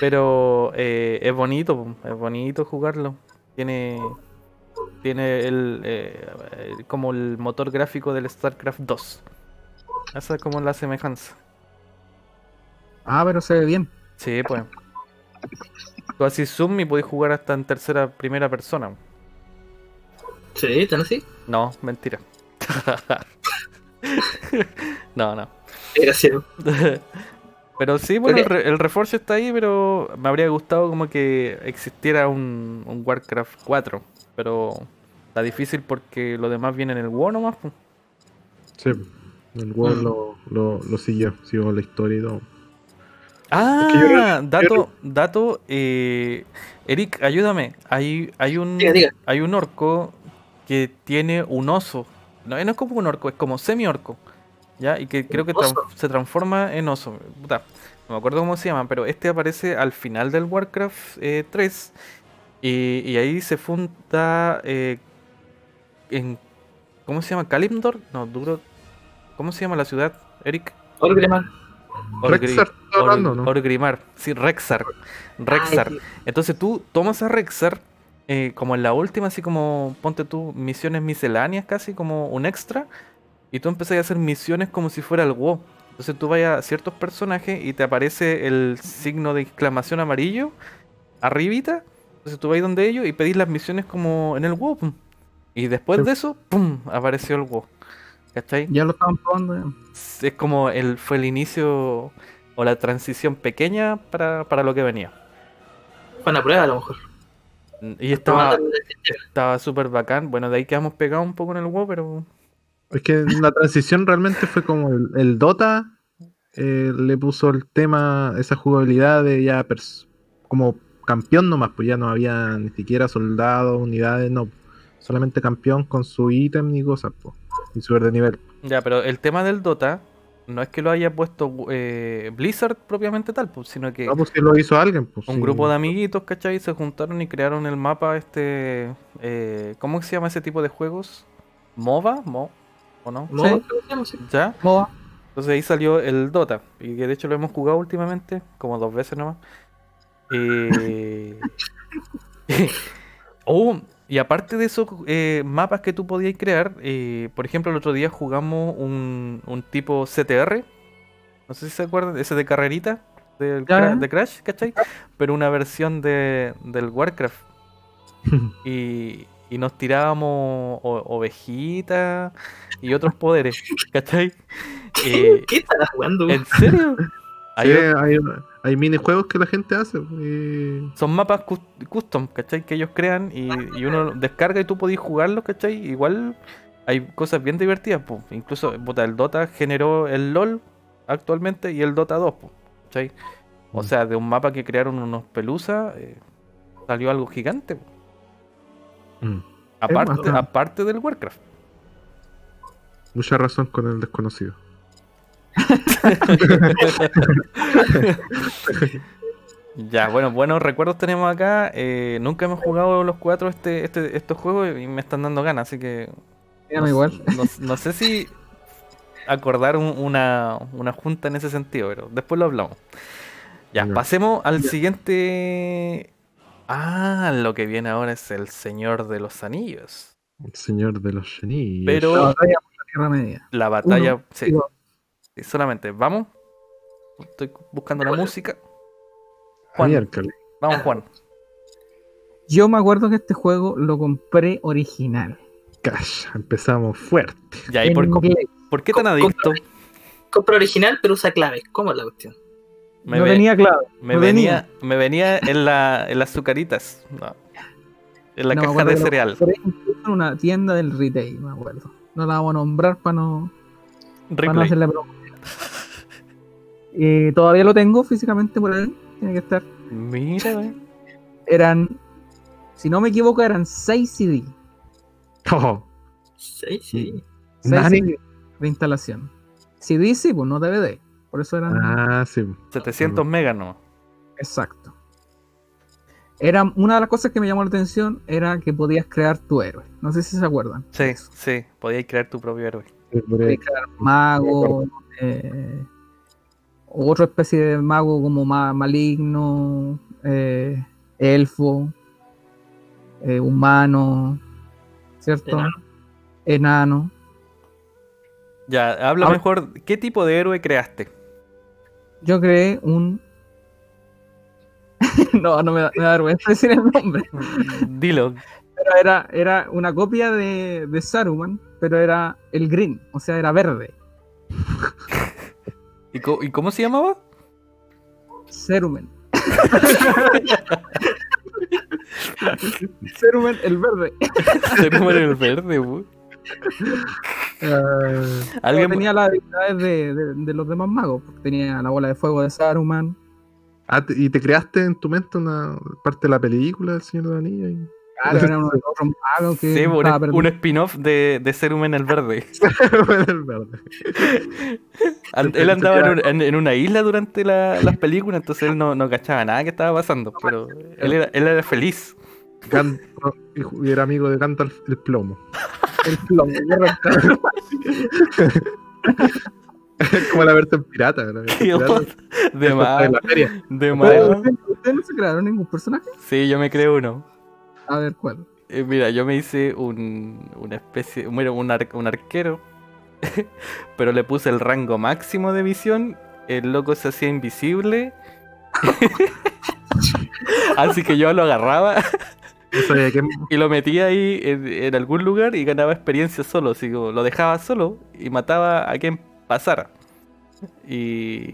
Pero eh, es bonito, es bonito jugarlo. Tiene tiene el eh, eh, como el motor gráfico del StarCraft 2. Esa es como la semejanza. Ah, pero se ve bien. Sí, pues. Tú así zoom y podés jugar hasta en tercera, primera persona. Sí, ¿tan así? No, mentira. <laughs> no, no. <laughs> Pero sí, bueno, el, re- el Reforge está ahí, pero me habría gustado como que existiera un, un Warcraft 4. Pero está difícil porque lo demás viene en el WoW nomás. Sí, el WoW Mm. lo, lo, lo siguió, siguió la historia y todo. Ah, que yo creo- dato, dato, eh, Eric, ayúdame. Hay, hay un Diga, diga. hay un orco que tiene un oso. No, no es como un orco, es como semi-orco. ¿Ya? Y que creo que se transforma en oso. Puta, no me acuerdo cómo se llama, pero este aparece al final del Warcraft eh, 3. Y, y ahí se funda eh, en. ¿Cómo se llama? ¿Kalimdor? No, duro. ¿Cómo se llama la ciudad, Eric? Orgrimmar. Orgri- Rexar Or- ¿no? Orgrimmar, sí, Rexar. Rexar. Ay, Entonces tú tomas a Rexar eh, como en la última, así como ponte tú misiones misceláneas casi, como un extra, y tú empezás a hacer misiones como si fuera el WoW. Entonces tú vayas a ciertos personajes y te aparece el signo de exclamación amarillo arribita. Entonces tú vas donde ellos y pedís las misiones como en el WoW. pum. Y después Sí. de eso, ¡pum! apareció el WoW. ¿Cachai? Ya lo estaban probando. ya. Es como el, fue el inicio o la transición pequeña para, para lo que venía. Fue una prueba a lo mejor. Y estaba, el- Estaba súper bacán. Bueno, de ahí quedamos pegados un poco en el WoW, pero. Es que la transición realmente fue como el, el Dota eh, le puso el tema, esa jugabilidad de ya como campeón nomás, pues ya no había ni siquiera soldados, unidades, no. Solamente campeón con su ítem y cosas, pues. Y subir de nivel. Ya, pero el tema del Dota no es que lo haya puesto eh, Blizzard propiamente tal, pues, sino que No, pues si lo hizo alguien, pues. un sí. grupo de amiguitos, ¿cachai? Se juntaron y crearon el mapa este. eh, ¿Cómo se llama ese tipo de juegos? ¿MOBA? ¿Mo? ¿O no? Sí. ¿Ya? Entonces ahí salió el Dota, y que de hecho lo hemos jugado últimamente, como dos veces nomás. Eh... <laughs> oh, y aparte de esos eh, mapas que tú podías crear, eh, por ejemplo, el otro día jugamos un, un tipo CTR, no sé si se acuerdan, ese de carrerita del. Cra- de Crash, ¿cachai? Pero una versión de, del Warcraft. <laughs> Y, y nos tirábamos o- ovejitas y otros poderes, ¿cachai? <laughs> Eh, ¿Qué estarás jugando? ¿En serio? <laughs> Hay Sí, hay, hay minijuegos que la gente hace. y- son mapas cus- custom, ¿cachai? Que ellos crean y, y uno descarga y tú podés jugarlos, ¿cachai? Igual hay cosas bien divertidas, pues. Incluso, puta, el Dota generó el LOL actualmente y el Dota 2, pues, ¿cachai? O Mm. sea, de un mapa que crearon unos pelusas, eh, salió algo gigante. po. Mm. Aparte, del Warcraft. Mucha razón con el desconocido. <laughs> Ya, bueno, buenos recuerdos tenemos acá. eh, nunca hemos jugado los cuatro este, este, estos juegos y me están dando ganas, así que me igual. No, no sé si acordar un- una, una junta en ese sentido, pero después lo hablamos. Ya, Ya. pasemos al siguiente. Ah, lo que viene ahora es el Señor de los Anillos. El señor de los anillos. Pero- La batalla por la Tierra Media. La batalla. Uno, sí, sí, solamente. Vamos. Estoy buscando la música. Juan. Vamos, Juan. Yo me acuerdo que este juego lo compré original. Cash, empezamos fuerte. Ya, ¿y por, por qué tan adicto? Compra original, pero usa claves. ¿Cómo es la cuestión? Me, no ve- tenía clave. me no venía, me venía en, la, en las azucaritas. No. En la No, caja de cereal. en una tienda del retail, me acuerdo. No la vamos a nombrar para no, para no hacerle promoción. Y todavía lo tengo físicamente por ahí. Tiene que estar. Mira. Eran, si no me equivoco, eran 6 CD. Oh, Sí, sí. 6 Nani. CD de instalación. CD sí, pues no DVD. Por eso eran. Ah, sí. 700 megas no. Exacto. Era, una de las cosas que me llamó la atención era que podías crear tu héroe. No sé si se acuerdan. Sí, sí. Podías crear tu propio héroe. Podías crear mago, eh, otra especie de mago como ma- maligno, eh, elfo, eh, humano, ¿cierto? Enano. Enano. Ya, habla Ah. mejor. ¿Qué tipo de héroe creaste? Yo creé un. <laughs> no, no me da, me da vergüenza <laughs> decir el nombre. Dilo. Pero era, era una copia de, de Saruman, pero era el green, o sea, era verde. <laughs> ¿Y, y cómo se llamaba? Saruman. Saruman el verde. Se número el verde, bu. Ah, <laughs> Alguien. tenía las habilidades de, de- de los demás magos. Tenía la bola de fuego de Saruman. ah, ¿Y te creaste en tu mente una parte de la película del Señor de la y- Claro, era uno de los otros magos que Sí, un, spin-off de, de Serumen el Verde. <laughs> El verde. Él andaba en, un- en- en una isla durante la- las películas, entonces él no, no cachaba nada que estaba pasando, pero él era, él era feliz. Gan- y era amigo de Gandalf el plomo. Correcto. <laughs> Como la versión pirata. La versión Qué pirata. onda. De más, de más. ¿Ustedes ustedes no se crearon ningún personaje? Sí, yo me creo uno. A ver, ¿cuál? Eh, mira, yo me hice un, una especie, bueno, un, ar- un arquero, <laughs> pero le puse el rango máximo de visión, el loco se hacía invisible, <laughs> así que yo lo agarraba Y lo metía ahí en, en algún lugar y ganaba experiencia solo, así como lo dejaba solo y mataba a quien pasara. Y,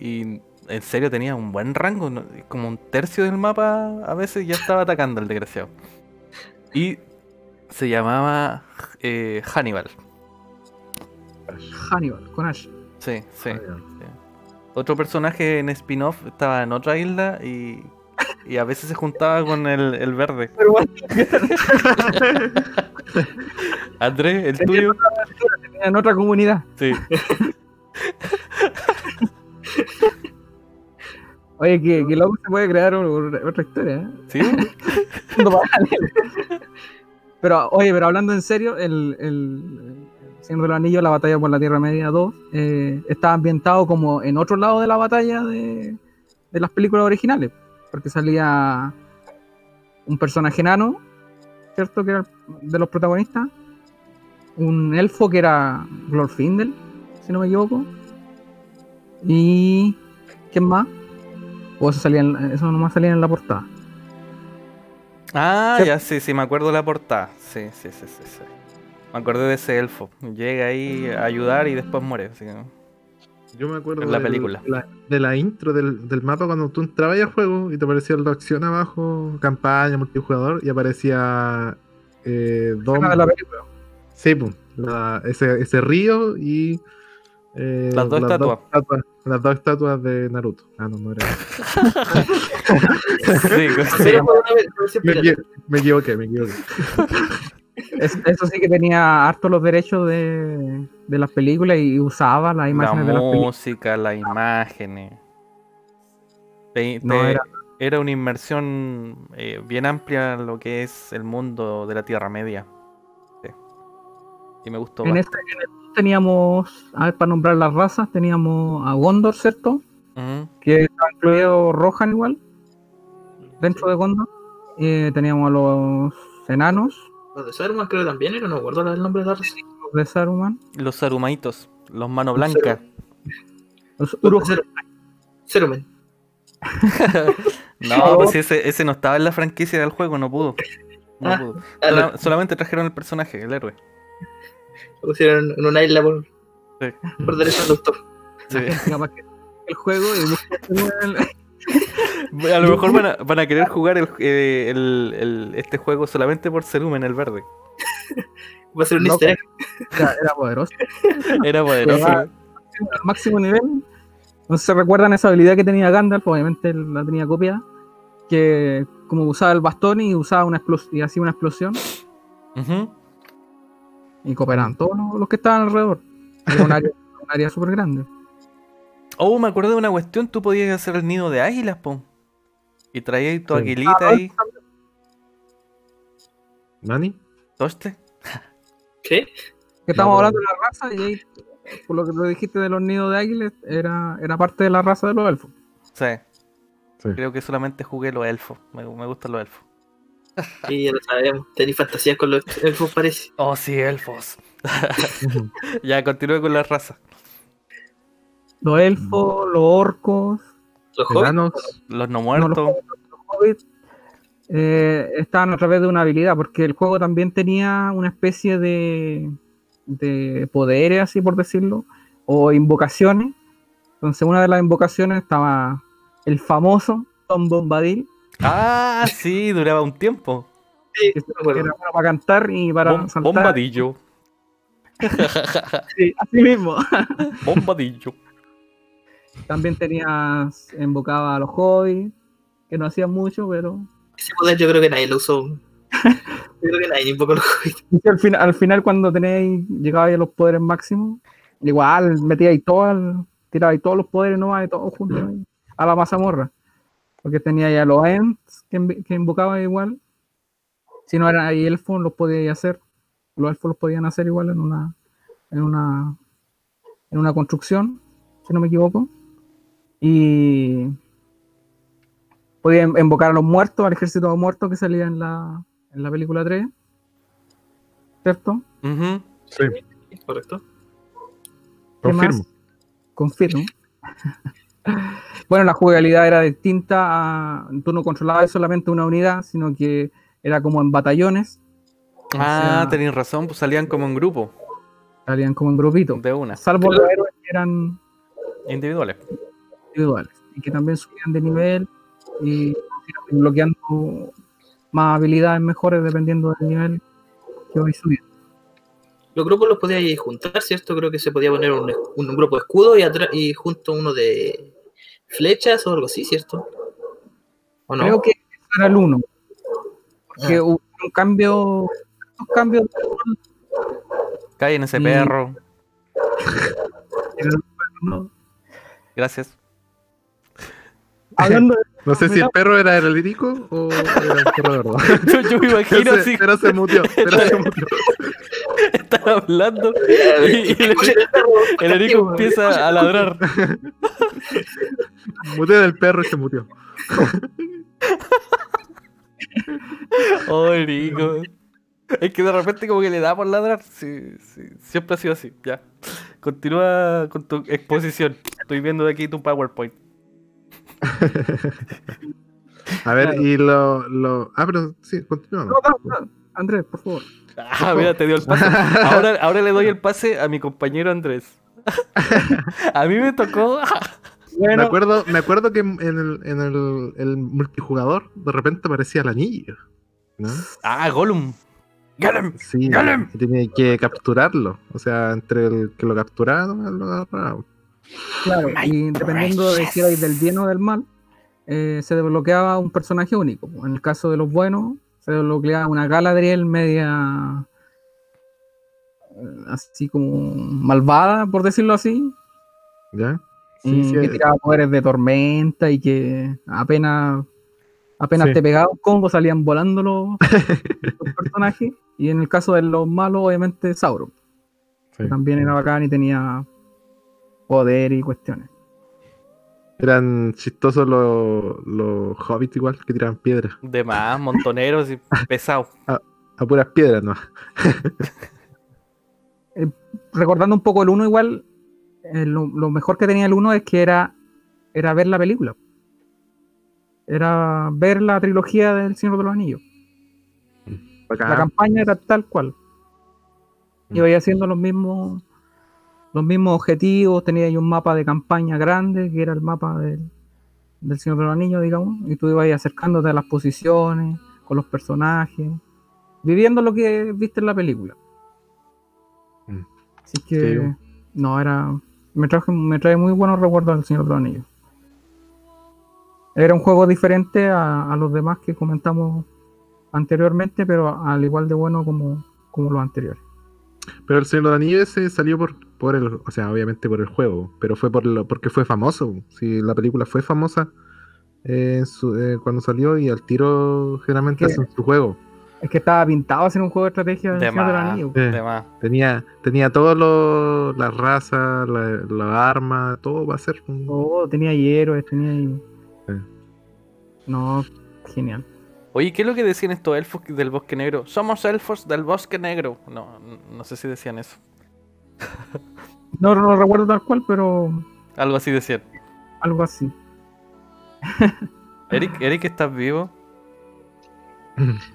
y en serio tenía un buen rango, ¿no? como un tercio del mapa a veces ya estaba atacando el desgraciado. Y se llamaba eh, Hannibal. Hannibal, con Ash. Sí, sí. Ah, ya. Otro personaje en spin-off estaba en otra isla y, y a veces se juntaba con el, el verde. Pero bueno, <laughs> Andrés, el Tenía tuyo. en otra comunidad. Sí. <laughs> Oye, que, que loco se puede crear otra historia, ¿eh? ¿Sí? <laughs> Pero, oye, pero hablando en serio, el, el, el Señor de los Anillos, la batalla por la Tierra Media 2, eh, está ambientado como en otro lado de la batalla de, de las películas originales. Porque salía un personaje enano, ¿cierto? Que era de los protagonistas. Un elfo que era Glorfindel, si no me equivoco. Y. ¿Quién más? O eso, salía en- eso nomás salía en la portada. Ah, ya sí, sí, me acuerdo de la portada. Sí, sí, sí, sí, sí. Me acordé de ese elfo. Llega ahí a ayudar y después muere. así que- Yo me acuerdo En la del- película. de, la, de la intro del, del mapa cuando tú entrabas al juego y te aparecía la opción abajo, campaña, multijugador, y aparecía eh, Dom- de la película. Sí, pues, la- ese, ese río y eh, Las dos estatuas. estatuas- Las dos estatuas de Naruto. Ah, no, no era. <laughs> Sí, sí. Me, me equivoqué, me equivoqué. <laughs> Es- eso sí que tenía harto los derechos de, de las películas y usaba las La imágenes de las películas. música, las imágenes. Te- No, era- era... una inmersión eh, bien amplia en lo que es el mundo de la Tierra Media. Sí. Y me gustó. En este, este teníamos, a ver, para nombrar las razas, teníamos a Gondor, ¿cierto? Que estaba incluido Rohan igual, dentro de Gondor. Eh, teníamos a los enanos, Los de Saruman creo que también era, no me acuerdo el nombre de la raza. los de Saruman, Los sarumaitos, los mano blanca. los Saruman. No, pues sí, ese, ese no estaba en la franquicia del juego, no pudo. No Ah, pudo. ah, Sola- solamente trajeron el personaje, el héroe. Lo pusieron en una isla por, Sí. por derecho al doctor. Sí. El juego y <laughs> A lo mejor van a, van a querer jugar el, eh, el- el- este juego solamente por Cerumen el verde. <laughs> Va a ser un Loco. easter egg. era, era poderoso. <laughs> Era poderoso. Al máximo nivel. No sé si recuerdan esa habilidad que tenía Gandalf, obviamente él la tenía copiada. Que como usaba el bastón y usaba una explos- y hacía una explosión y cooperaban todos los, los que estaban alrededor. Era un área, <laughs> área súper grande. Oh, me acuerdo de una cuestión, tú podías hacer el nido de águilas, po. Y traías tu Sí. aguilita Ah, ahí. ¿Nani? ¿Toste? ¿Qué? Que estamos No, hablando de la raza y ahí, por lo que lo dijiste de los nidos de águilas, era, era parte de la raza de los elfos. Sí. Sí. Creo que solamente jugué los elfos. Me, me gustan los elfos. Sí, ya lo sabemos. Tenéis fantasías con los elfos, parece. Oh, sí, elfos. <laughs> ya, continúe con la raza. Los elfos, los orcos, Los. Los no No, muertos. los hobbits eh, estaban a través de una habilidad, porque el juego también tenía una especie de, de poderes, así por decirlo, o invocaciones. Entonces, una de las invocaciones estaba el famoso Tom Bombadil, Ah, sí, duraba un tiempo. Sí, era bueno para cantar y para Bom- saltar. bombadillo. Sí, así mismo. <laughs> Bombadillo. También tenías, invocaba a los hobbits, que no hacían mucho, pero Ese poder yo creo que nadie lo usó. Yo creo que nadie invocó los. <laughs> Y al, final, al final cuando tenéis, llegabais a los poderes máximos, igual metíais todo, tirabais todos los poderes nomás, y todos juntos ahí, a la mazamorra. Porque tenía ya los Ents que, que invocaban igual. Si no eran ahí elfos, los podíais hacer. Los elfos los podían hacer igual en una, en una, en una construcción, si no me equivoco. Y podían invocar a los muertos, al ejército de muertos que salía en la, en la película 3. ¿Cierto? Ujú. Sí, Correcto. ¿Qué confirmo. más? Confirmo. <laughs> bueno, la jugabilidad era distinta. A, tú no controlabas solamente una unidad, sino que era como en batallones. Ah, sea- tenéis razón, pues salían como en grupo, Salían como en grupitos. de una, Salvo los héroes que eran individuales. Individuales. Y que también subían de nivel y bloqueando más habilidades mejores dependiendo del nivel que vais subiendo. Los grupos los podíais juntar, ¿cierto? Creo que se podía poner un, un grupo de escudo y, atrás y junto uno de flechas o algo así, ¿cierto? ¿O no? Creo que era el uno. Porque Ah. hubo un cambio, un cambio de rol Callen ese Y- perro. <laughs> en. Gracias. Hablando de No sé si el perro era el lírico o era un perro de verdad. <laughs> Yo, yo me imagino así, pero se mutió, pero se mutió. <laughs> están hablando <laughs> y, y el, el el Erico empieza a ladrar. Muteó del perro y se mutió. Oh, Erico. Es que de repente como que le da por ladrar. Sí, sí, siempre ha sido así. Ya. Continúa con tu exposición. Estoy viendo de aquí tu PowerPoint. <laughs> A ver, Claro. y lo, lo. Ah, pero sí, continúa. No, no, no, Andrés, por favor. Ah, mira, te dio el pase. Ahora, <laughs> ahora le doy el pase a mi compañero Andrés. <laughs> A mí me tocó. Me acuerdo, me acuerdo que en el, en el, el multijugador de repente aparecía el anillo. ¿no? Ah, Gollum. Gollum. Sí, tenía que capturarlo. O sea, entre el que lo capturaba, no lo agarraba. Claro, My y dependiendo de si erais del bien o del mal, eh, se desbloqueaba un personaje único. En el caso de los buenos, se desbloqueaba una Galadriel media eh, así como malvada, por decirlo así, Sí, que sí, tiraba poderes de tormenta y que apenas apenas Sí. te pegaba un combo salían volando los, <laughs> los personajes. Y en el caso de los malos, obviamente Sauron, que también era bacán y tenía poder y cuestiones. Eran chistosos los, los hobbits igual que tiraban piedras. De más, montoneros y <laughs> pesados. A puras piedras, ¿no? <laughs> recordando un poco el 1 igual, eh, lo, lo mejor que tenía el 1 es que era, era ver la película. era ver la trilogía del Señor de los Anillos. La Bacán. campaña era tal cual. Mm. Iba haciendo los mismos los mismos objetivos, tenía ahí un mapa de campaña grande, que era el mapa del, del Señor de los Anillos, digamos, y tú ibas ahí acercándote a las posiciones, con los personajes, viviendo lo que viste en la película. Mm. Así que, Sí. no, era. Me, traje, me trae muy buenos recuerdos del Señor de los Anillos. Era un juego diferente a, a los demás que comentamos anteriormente, pero al igual de bueno como, como los anteriores. Pero el Señor de los Anillos ese salió por, por el, o sea, obviamente por el juego, pero fue por lo, porque fue famoso. Si la película fue famosa eh, su- eh, cuando salió y al tiro generalmente hacen su juego. Es que estaba pintado a hacer un juego de estrategia De más. Eh. de más. Tenía, tenía todas las razas, las la armas, todo va a ser un... Todo, tenía héroes, tenía. Sí. No, genial. Oye, ¿qué es lo que decían estos elfos del bosque negro? Somos elfos del bosque negro. No, no sé si decían eso. No, no lo recuerdo tal cual, pero Algo así decían. algo así. <laughs> Eric, Eric, ¿estás vivo?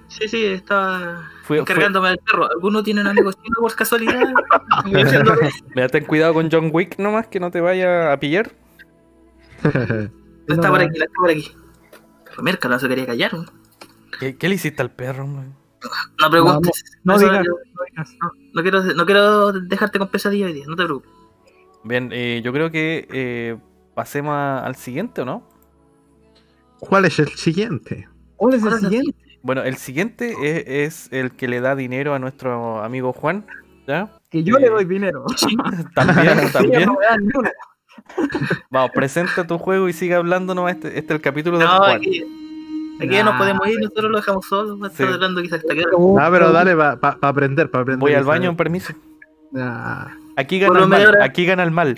Sí, sí, estaba fue- encargándome del perro. ¿Alguno tiene un amigo chino por casualidad? <laughs> Mira, ten cuidado con John Wick nomás, que no te vaya a pillar. No <laughs> está por aquí, la está por aquí. Pero Merca no se quería callar. ¿Qué, qué le hiciste al perro, hombre? No preguntes. No digas, no- no digas. no, quiero, no quiero dejarte con pesadilla hoy día, no te preocupes. Bien, eh, yo creo que eh, pasemos a- al siguiente, ¿o no? ¿Cuál es el siguiente? ¿Cuál es el ¿Cuál es el siguiente? Bueno, el siguiente es, es el que le da dinero a nuestro amigo Juan, ¿ya? Que yo Eh, le doy dinero. <laughs> <laughs> También, también. Vamos, presenta tu juego y sigue hablando nomás. Este, este es el capítulo de No, Juan. Aquí, ya nos podemos ir, nosotros lo dejamos solo. Va a estar Sí. hablando quizás hasta que. Ah, pero dale para aprender, para aprender. Voy al baño, permiso. Ya, Aquí gana el mal. Aquí gana el mal.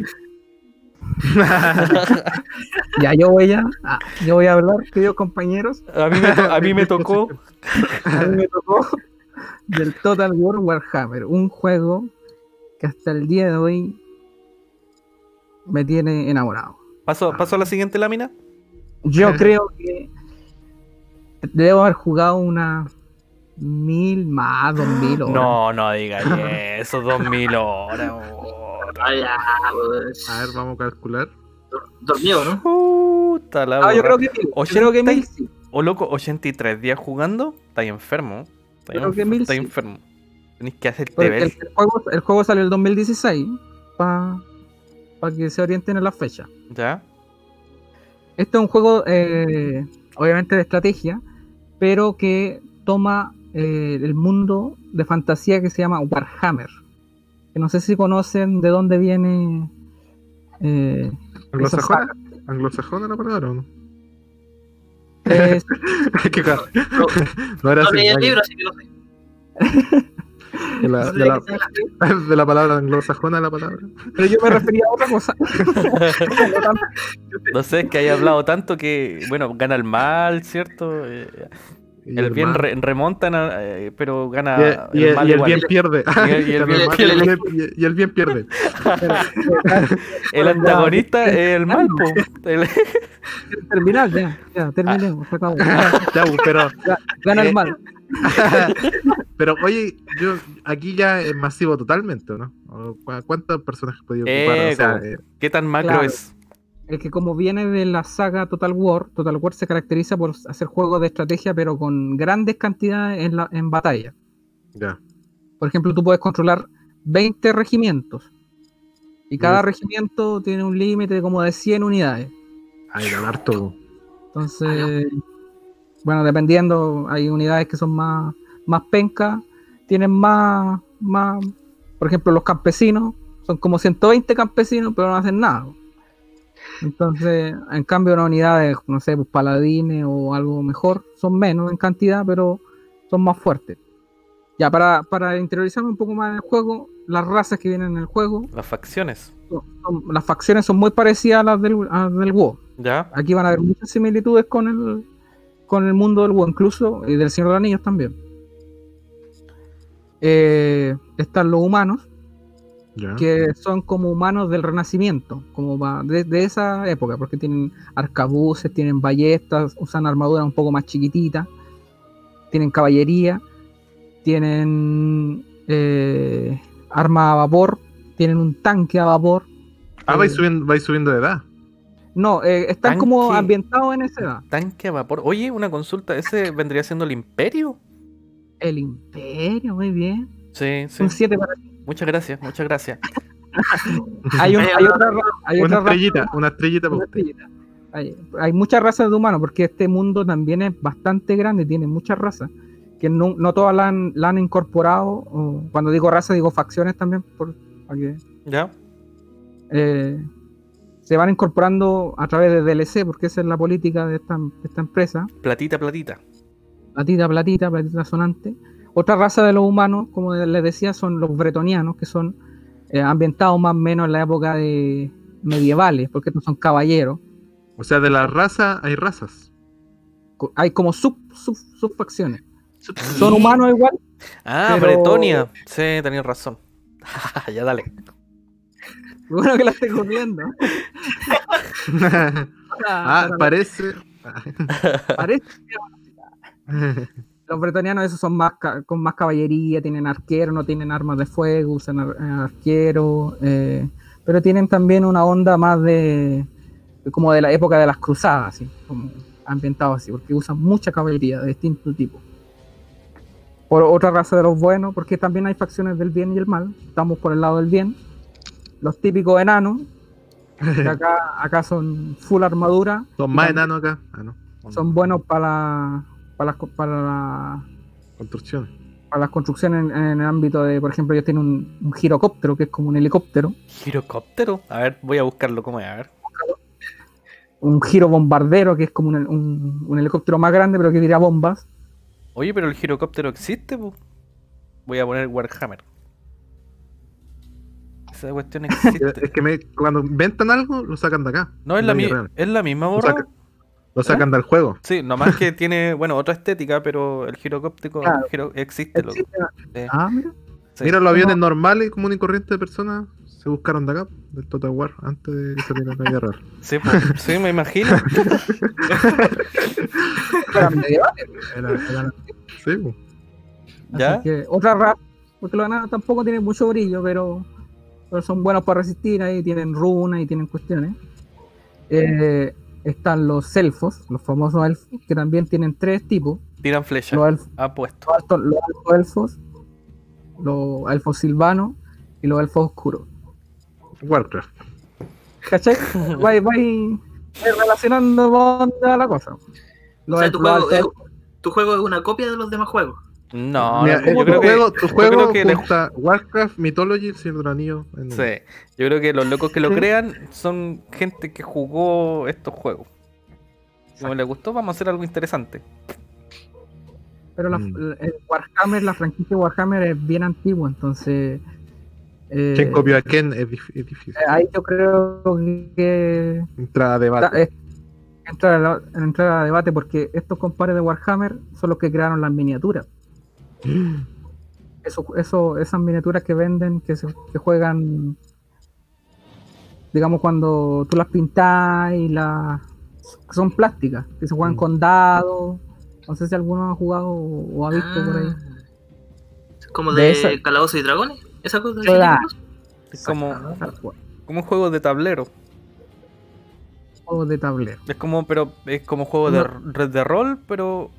Ya, yo voy a, ah, yo voy a hablar, queridos compañeros. A mí me, to- a mí me <laughs> tocó. A mí me tocó del Total War Warhammer, un juego que hasta el día de hoy me tiene enamorado. ¿Paso, paso a la siguiente lámina? Yo <laughs> creo que debo haber jugado unas mil más, dos mil horas. No, no digas <laughs> eso. Dos mil horas. oh. Pues, A ver, vamos a calcular. dormido, ¿no? Puta la Ah, yo creo que mil. Yo Ochenta creo que y- mil sí. O loco, 83 días jugando. Está enfermo. Está, Creo que enf- mil está sí. enfermo. Tenéis que hacer el, el juego, el juego salió el 2016 para que se orienten en la fecha. ¿Ya? Este es un juego, eh, obviamente, de estrategia, pero que toma eh, el mundo de fantasía que se llama Warhammer. Que no sé si conocen de dónde viene. Eh. ¿Anglosajona? ¿Anglosajona la palabra o no? Es-. <laughs> No, No era no así. leí el libro, así que no sé. <laughs> De la, de, la, <laughs> de palabra anglosajona la palabra. pero yo me refería a otra cosa. <laughs> No sé, es que haya hablado tanto que, bueno, gana el mal, ¿cierto? Eh, el bien re- remontan, a- eh, pero gana Y, el, mal y el bien pierde. Y el- <laughs> bien mal- pierde. y el- y el bien pierde. El antagonista es el mal, po. El- Terminar ya, ya, terminemos, se acabó. Ya, pues, pero, Gana Eh, el mal. Pero oye, yo aquí ya es masivo totalmente, ¿no? ¿O cu- ¿Cuántas personas has podido ocupar? O sea, Ego. eh, ¿Qué tan macro Claro. es? Es que como viene de la saga Total War, Total War se caracteriza por hacer juegos de estrategia, pero con grandes cantidades en, la, en batalla. ya. Por ejemplo, tú puedes controlar 20 regimientos. Y cada regimiento tiene un límite como de 100 unidades. Ay, el harto. Entonces, bueno, dependiendo, hay unidades que son más, más pencas, tienen más, más, por ejemplo, los campesinos, son como 120 campesinos, pero no hacen nada. Entonces, en cambio, una unidad de, no sé, pues paladines o algo mejor, son menos en cantidad, pero son más fuertes. Ya, para, para interiorizarme un poco más en el juego, las razas que vienen en el juego, Las facciones. son- son- las facciones son muy parecidas a las del, a las del WoW. ¿Ya? Aquí van a haber muchas similitudes con el, con el mundo del WoW, incluso y del Señor de los Anillos también. Eh, están los humanos, que son como humanos del Renacimiento, como va- de, de esa época, porque tienen arcabuces, tienen ballestas, usan armaduras un poco más chiquititas, tienen caballería, tienen eh, arma a vapor, tienen un tanque a vapor. Ah, vais Eh, subiendo, vais subiendo de edad. No, eh, están como ambientados en esa edad. Tanque a vapor. Oye, una consulta, ¿ese vendría siendo el Imperio? El Imperio, muy bien. Sí, sí. Un 7 para ti. Muchas gracias, muchas gracias. <laughs> Hay, un- hay otra, ra- hay Una otra raza- estrellita, una estrellita una estrellita. Hay, hay muchas razas de humanos, porque este mundo también es bastante grande, tiene muchas razas, que no, no todas la han, la han incorporado. o cuando digo raza, digo facciones también, por, ¿Ya? eh, se van incorporando a través de DLC, porque esa es la política de esta, de esta empresa. Platita, platita. Platita, platita, platita sonante. Otra raza de los humanos, como les decía, son los bretonianos, que son eh, ambientados más o menos en la época de medievales, porque estos son caballeros. O sea, de la raza hay razas. Hay como sub, sub, subfacciones. Son humanos igual, Ah, Pero- Bretonia. Sí, tenías razón. <laughs> ya dale. bueno que la esté corriendo. <laughs> ah, parece. Parece que <laughs> los bretonianos esos son más con más caballería, tienen arqueros, no tienen armas de fuego, usan ar- arqueros, eh, pero tienen también una onda más de como de la época de las cruzadas, así, como ambientado así, porque usan mucha caballería de distinto tipo. Por otra raza de los buenos, porque también hay facciones del bien y el mal, estamos por el lado del bien. Los típicos enanos, que <laughs> acá, acá son full armadura, Son más enanos acá. Ah, no. son buenos para la- para las, para la- Construcciones. para las construcciones en, en el ámbito de, por ejemplo, ellos tienen un, un girocóptero, que es como un helicóptero, Girocóptero. A ver, voy a buscarlo cómo es. A ver. un giro bombardero, que es como un, un- un helicóptero más grande, pero que tira bombas. Oye, pero el girocóptero existe, po. Voy a poner Warhammer. Esa cuestión <laughs> existe. Es que me, cuando inventan algo, lo sacan de acá. No, es la, mi- es la misma borra. Lo sacan del juego. Sí, nomás que <laughs> tiene, bueno, otra estética, pero el girocóptero Claro. giro- existe, loco. Existe- Sí. Ah, mira. Sí. Mira, los aviones No. normales, común y corriente de personas, se buscaron de acá, del Total War, antes de que saliera la real. <laughs> Sí, po. Sí, me imagino. <laughs> Eran medievales. Era- eran- Sí, pues. así ¿Ya? que otra raza, porque los enanos tampoco tienen mucho brillo, pero, pero son buenos para resistir, ahí tienen runas y tienen cuestiones. Eh, están los elfos, los famosos elfos, que también tienen tres tipos. Tiran flecha. Los elfos, Apuesto. los altos- los altos elfos, los elfos silvanos y los elfos oscuros. Warcraft. ¿Cachai? Vais <laughs> vais- vais relacionando la cosa. Los O sea, tu elfos- los juego, es, altos- tu juego es una copia de los demás juegos. No, Mira, no, yo tu creo que. juego, tu yo juego creo que le- Warcraft, Mythology, Señor del Anillo. en- Sí, yo creo que los locos que lo crean son gente que jugó estos juegos. Como les gustó, vamos a hacer algo interesante. Pero la- Mm. el Warhammer, la franquicia Warhammer es bien antigua, entonces. eh, ¿Quién copió a quién? Es, dif- es difícil. ahí yo creo que Entra a debate. es- entrar, a, la- entrar a debate porque estos compadres de Warhammer son los que crearon las miniaturas. Eso, eso, esas miniaturas que venden, que, se, que juegan, digamos, cuando tú las pintas y las son plásticas, que se juegan Mm. con dados. No sé si alguno ha jugado o, ha visto por ahí. Ah. Como De de, esa- Calabozos y Dragones. Esa cosa. de? Es como, como un juego de tablero. Juegos de tablero. Es como, pero es como juego de, red de rol, pero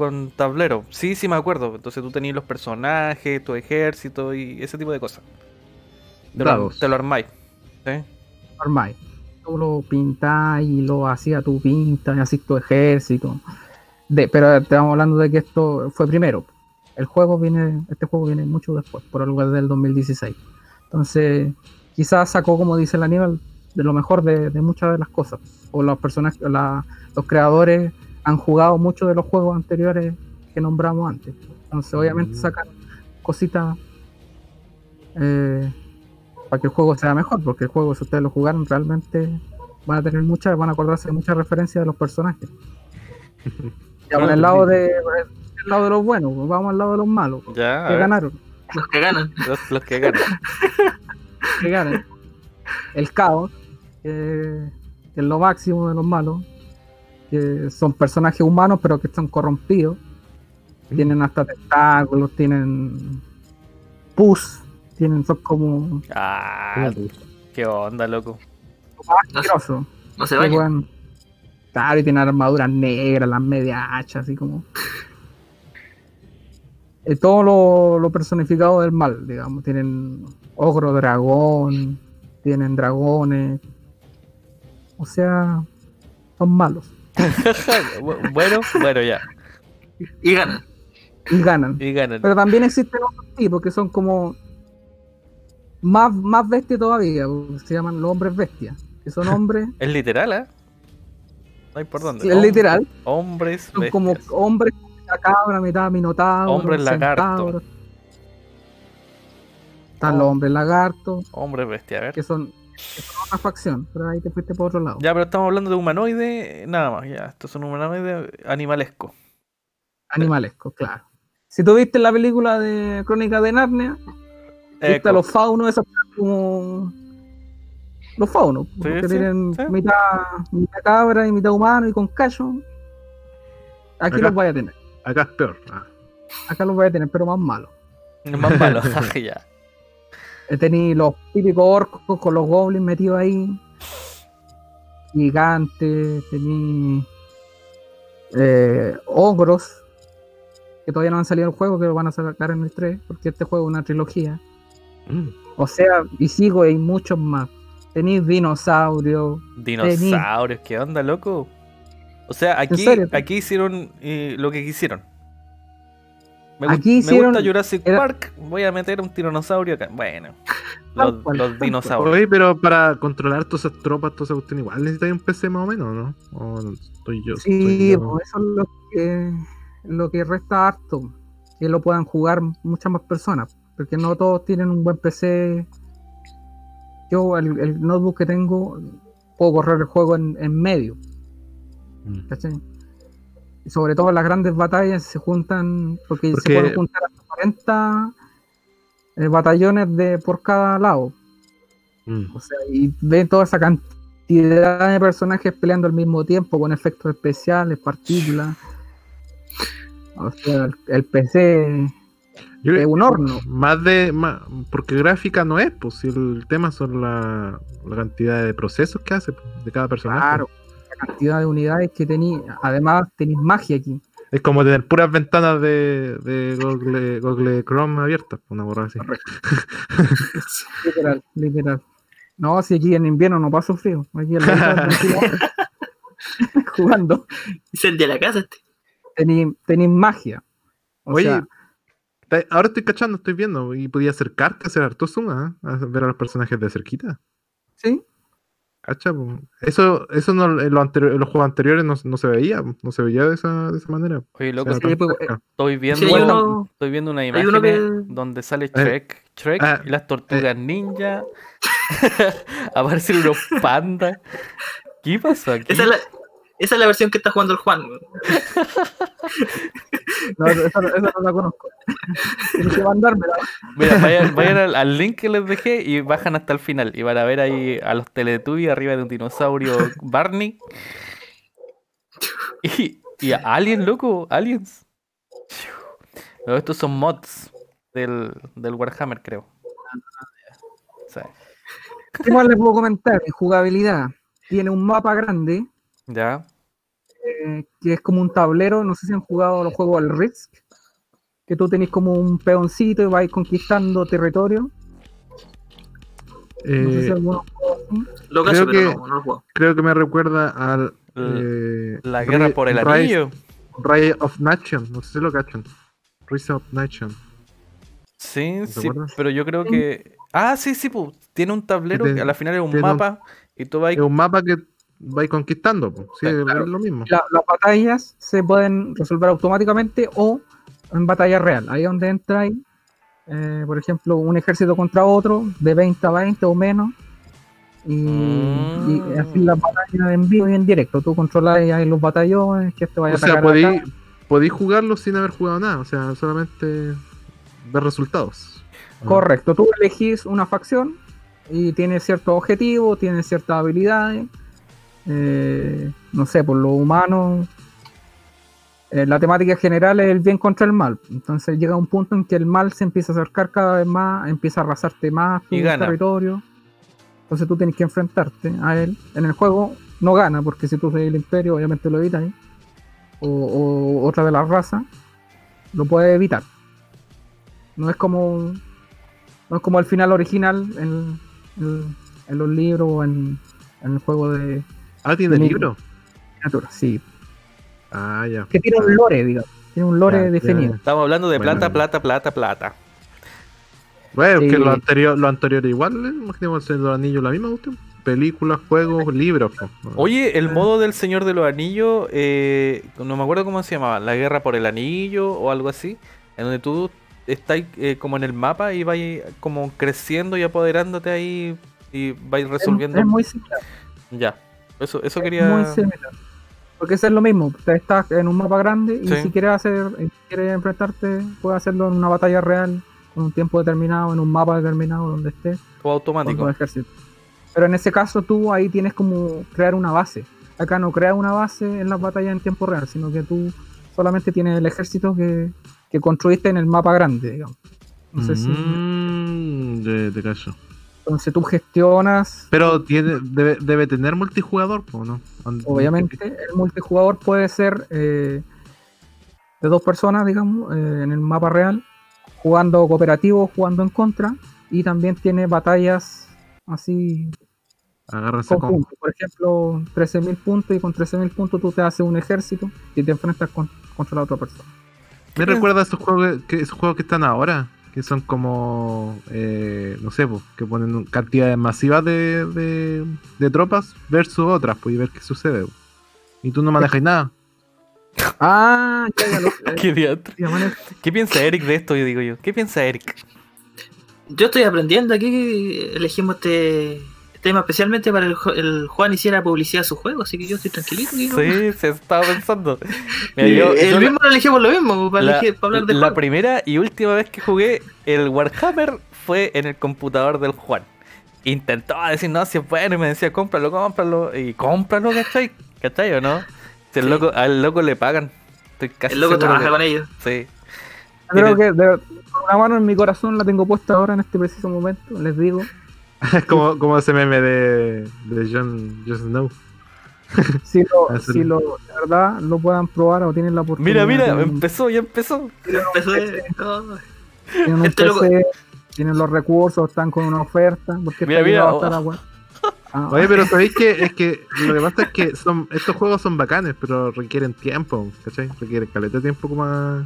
con tablero. Sí, sí me acuerdo. Entonces tú tenías los personajes, tu ejército y ese tipo de cosas. Te lo, te lo armáis. Tú lo pintas y lo hacías tu pinta y así tu ejército. De, pero estamos hablando de que esto fue primero. El juego viene, este juego viene mucho después, por algo del 2016. Entonces, quizás sacó, como dice el Aníbal, de lo mejor de, de muchas de las cosas. O los personajes, la- los creadores han jugado muchos de los juegos anteriores que nombramos antes. Entonces, obviamente Mm. sacan cositas eh, para que el juego sea mejor, porque el juego, si ustedes lo jugaron, realmente van a tener muchas, van a acordarse de muchas referencias de los personajes. <laughs> Ya por el lado de el lado de los buenos, vamos al lado de los malos, Ya, que ganaron. Los que ganan. los, los que ganan. <laughs> que ganen. El caos, que es lo máximo de los malos. Que son personajes humanos, pero que están corrompidos. Tienen hasta tentáculos, tienen pus, tienen, son como Ah, qué onda, loco. No, asquerosos. no se baña. weón, Claro, y tienen armaduras negras, las medias hachas, así como. Eh, todo lo, lo personificado del mal, digamos. Tienen ogro dragón, tienen dragones. O sea, son malos. Bu- <laughs> bueno, bueno, ya. Y ganan. Y ganan. Y ganan. Pero también existen otros tipos que son como. Más, más bestias todavía, se llaman los hombres bestias. Que son <laughs> hombres. Es literal, ¿eh? No hay por dónde. sí, es Hom- literal. Hombres. Son como hombres, mitad cabra, mitad minotauro. Hombres lagarto. Están los Oh. hombres lagartos, Hombres bestia, a ver. que son otra facción, pero ahí te fuiste por otro lado. Ya, pero estamos hablando de humanoide, nada más, ya. Estos son humanoides animalescos. Animalescos, claro. Si tú viste la película de Crónica de Narnia, viste Eco. a los faunos, esos como. Los faunos, que sí, tienen sí. Mitad, mitad cabra y mitad humano y con callo. Aquí Acá. los voy a tener. Acá es peor. Ah. Acá los voy a tener, pero más malos. Más malo, <laughs> <laughs> ya. Tení los típicos orcos con los goblins metidos ahí. Gigantes, tení eh, ogros que todavía no han salido al juego, que lo van a sacar en el 3, porque este juego es una trilogía. Mm. O sea, y sigo, hay muchos más. Tenéis dinosaurios, Dinosaurios, ¿qué onda, loco? O sea, aquí, aquí hicieron eh, lo que quisieron. Me, Aquí me hicieron- gusta Jurassic era- Park, voy a meter un tiranosaurio acá. Bueno, <laughs> los, dinosaurios. Oye, pero para controlar todas esas tropas, toda esa cuestión, igual necesitas un PC más o menos, ¿no? O estoy yo. Sí, estoy yo- eso es lo que, lo que resta harto. Que lo puedan jugar muchas más personas. Porque no todos tienen un buen PC. Yo, el, el notebook que tengo, puedo correr el juego en, en medio. Mm. ¿cachai? Sobre todo en las grandes batallas se juntan. Porque, Porque- se pueden juntar hasta 40 eh, batallones de, por cada lado. Mm. O sea, y ven toda esa cantidad de personajes peleando al mismo tiempo con efectos especiales, partículas. O sea, el, el PC Yo- es un horno. Más de. Más, porque gráfica no es, pues si el tema son la, la cantidad de procesos que hace pues, de cada personaje. Claro, la cantidad de unidades que tenéis. Además, tenéis magia aquí. Es como tener puras ventanas de, de Google, Google Chrome abiertas, pues, una borra así. <laughs> Literal, literal. No, si aquí en invierno no paso frío. Aquí en la <laughs> <laughs> jugando. Incendia la casa este. Tenéis tenéis magia. O Oye, sea, ahora estoy cachando, estoy viendo, y podía acercarte, hacer harto zoom, ¿ah? a ver a los personajes de cerquita. sí, Cacha, eso, eso no, en, los anteri- en los juegos anteriores no, no se veía, no se veía de esa, de esa manera. Oye, loco, sí, pues, estoy viendo, Sí, hay uno- estoy viendo una imagen uno que- donde sale Shrek, Shrek ah, y las tortugas ninja. <laughs> Aparecen unos pandas. ¿Qué pasó aquí? Esa es la, esa es la versión que está jugando el Juan. <laughs> no, esa, esa no la conozco. Tienes que mandármela. Mira, vayan, vayan al, al link que les dejé y bajan hasta el final. Y van a ver ahí a los Teletubbies arriba de un dinosaurio Barney. <laughs> Y, y a Alien, loco, aliens. No, estos son mods del, del Warhammer, creo. O sea, ¿Qué más les puedo comentar? En jugabilidad, tiene un mapa grande ya. eh, que es como un tablero. No sé si han jugado los juegos del Risk, que tú tenés como un peoncito y vais conquistando territorio. No sé si Eh, alguno. Lo Creo que- no, no lo juego. creo que me recuerda al. L- eh, La guerra por el anillo. Rise of Nation, no sé si lo cachan. Rise of Nation. Sí, ¿Te sí, acuerdas? pero yo creo que. Ah, sí, sí, pues. Tiene un tablero que a la final es un- mapa y tú vas. Es un mapa que vais conquistando, sí, Sí, es lo mismo. La- las batallas se pueden resolver automáticamente o en batalla real. Ahí es donde entráis, eh, por ejemplo, un ejército contra otro, de 20 a 20 o menos. Y, y Mm. así las batallas en vivo y en directo. Tú controlas ahí los batallones, que este vaya O a sea, podéis, podéis jugarlo sin haber jugado nada, o sea, solamente ver resultados. Correcto, tú elegís una facción y tiene ciertos objetivos, tiene ciertas habilidades. Eh, no sé, por lo humano. eh, la temática general es el bien contra el mal. Entonces llega un punto en que el mal se empieza a acercar cada vez más, empieza a arrasarte más tu territorio. Entonces tú tienes que enfrentarte a él. En el juego no gana, porque si tú soy el imperio, obviamente lo evitas. ¿eh? O, o otra de las razas, lo puedes evitar. No es como no es como el final original en, en- en los libros o en, en el juego de Ah, tiene Libro. libro. miniatura, sí. Ah, ya. Que tiene un lore, digamos. Tiene un lore Ya, ya, definido. Estamos hablando de Bueno, plata, plata, plata, plata. Bueno, es que lo anterior, lo anterior igual, ¿eh? imaginemos el Señor de los Anillos, la misma cuestión. Películas, juegos, libros. Oye, el modo del Señor de los Anillos, eh, no me acuerdo cómo se llamaba, la guerra por el anillo o algo así, en donde tú estás eh, como en el mapa y vas como creciendo y apoderándote ahí y vais Es- resolviendo. Es, muy similar. Ya, eso, eso es quería. muy similar. Porque eso es lo mismo. Te estás en un mapa grande y Sí. si quieres hacer, si quieres enfrentarte, puedes hacerlo en una batalla real, con un tiempo determinado, en un mapa determinado, donde estés. O automático. ejército. Pero en ese caso tú ahí tienes como crear una base. Acá no creas una base en las batallas en tiempo real, sino que tú solamente tienes el ejército que, que construiste en el mapa grande, digamos. No sé si- Mm, de, de cacho. Entonces tú gestionas, Pero tiene, debe, debe tener multijugador, po, ¿no? Obviamente el multijugador puede ser eh, de dos personas, digamos, eh, en el mapa real, jugando cooperativo, jugando en contra, y también tiene batallas así Agárrense con. conjunto. Por ejemplo, 13.000 puntos y con 13.000 puntos tú te haces un ejército y te enfrentas con- contra la otra persona. Me recuerda a esos juegos que, esos juegos que están ahora, que son como, eh, no sé, pues, que ponen cantidades masivas de, de, de tropas versus otras, pues, y ver qué sucede. Y tú no manejas nada. <laughs> Ah, ya, ya. <laughs> Qué ¿Qué piensa Eric de esto? Yo digo yo. ¿Qué piensa Eric? Yo estoy aprendiendo aquí que elegimos este tema especialmente para el, Juan hiciera publicidad a su juego, así que yo estoy tranquilito. ¿no? Sí, se estaba pensando. <laughs> Mira, Y yo- el yo la- mismo lo elegimos lo mismo, para, la, elegir- para hablar de la juego. primera y última vez que jugué el Warhammer fue en el computador del Juan. Intentaba decir, no, si es bueno, y me decía, cómpralo, cómpralo, y cómpralo, ¿cachai? ¿Cachai o no? Si el Sí. loco, al loco le pagan. Estoy casi El loco trabaja que- con ellos. Sí. Creo que de- con una mano en mi corazón la tengo puesta ahora en este preciso momento. Les digo, <laughs> como, como ese meme de, de John, Jon Snow. <laughs> si lo, Hacer- si lo de verdad lo puedan probar o tienen la Mira, oportunidad. mira, tienen, empezó, ya empezó. Empezó de- oh, tienen un este PC, tienen los recursos, están con una oferta. Porque Mira, está mira, oh. <laughs> Ah, Oye, pero sabéis que es que lo que pasa es que son, estos juegos son bacanes, pero requieren tiempo, ¿cachai? Requieren caleta de tiempo como a-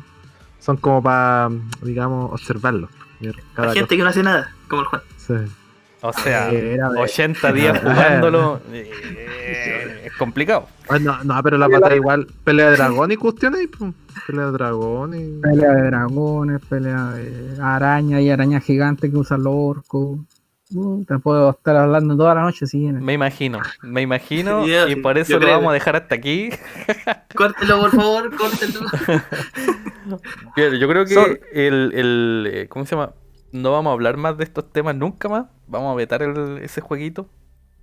son como para, digamos, observarlos. cada la gente que no hace nada, como el Juan. Sí. O sea, Era de- 80 <laughs> días jugándolo <laughs> eh, es complicado. No, no, pero la batalla igual, pelea de dragón y cuestiones, pelea de dragón y... Pelea de dragones, pelea de araña y araña gigante que usan los orcos. Uh, te puedo estar hablando toda la noche si. Me imagino, me imagino, <laughs> y por eso lo creo. vamos a dejar hasta aquí. Córtelo, por favor, córtelo. Bien, Yo creo que el, el, eh, ¿cómo se llama? No vamos a hablar más de estos temas nunca más. Vamos a vetar el- ese jueguito.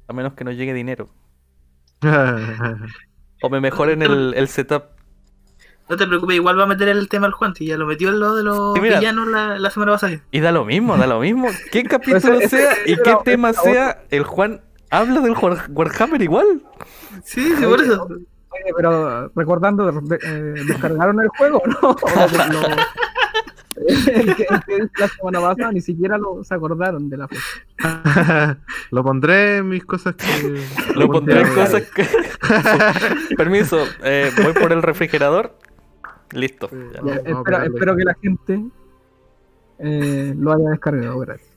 A menos que nos llegue dinero. <laughs> O me mejoren el, el setup. No te preocupes, igual va a meter el tema al Juan, si ya lo metió en lo de los Sí, villanos la, la semana pasada. Y da lo mismo, da lo mismo. ¿Qué <laughs> capítulo sea y qué tema sea? El Juan habla del War- Warhammer igual. Sí, sí, por eso. Oye, pero recordando, de- eh, ¿descargaron el juego no? <laughs> O lo- lo- que, <laughs> que la semana pasada ni siquiera lo, se acordaron de la fecha. <laughs> lo pondré en mis cosas que... Lo pondré en cosas que. <laughs> Permiso, eh, voy por el refrigerador. Listo. ya. No, Ya, no, espero, que la gente eh, lo haya descargado, gracias.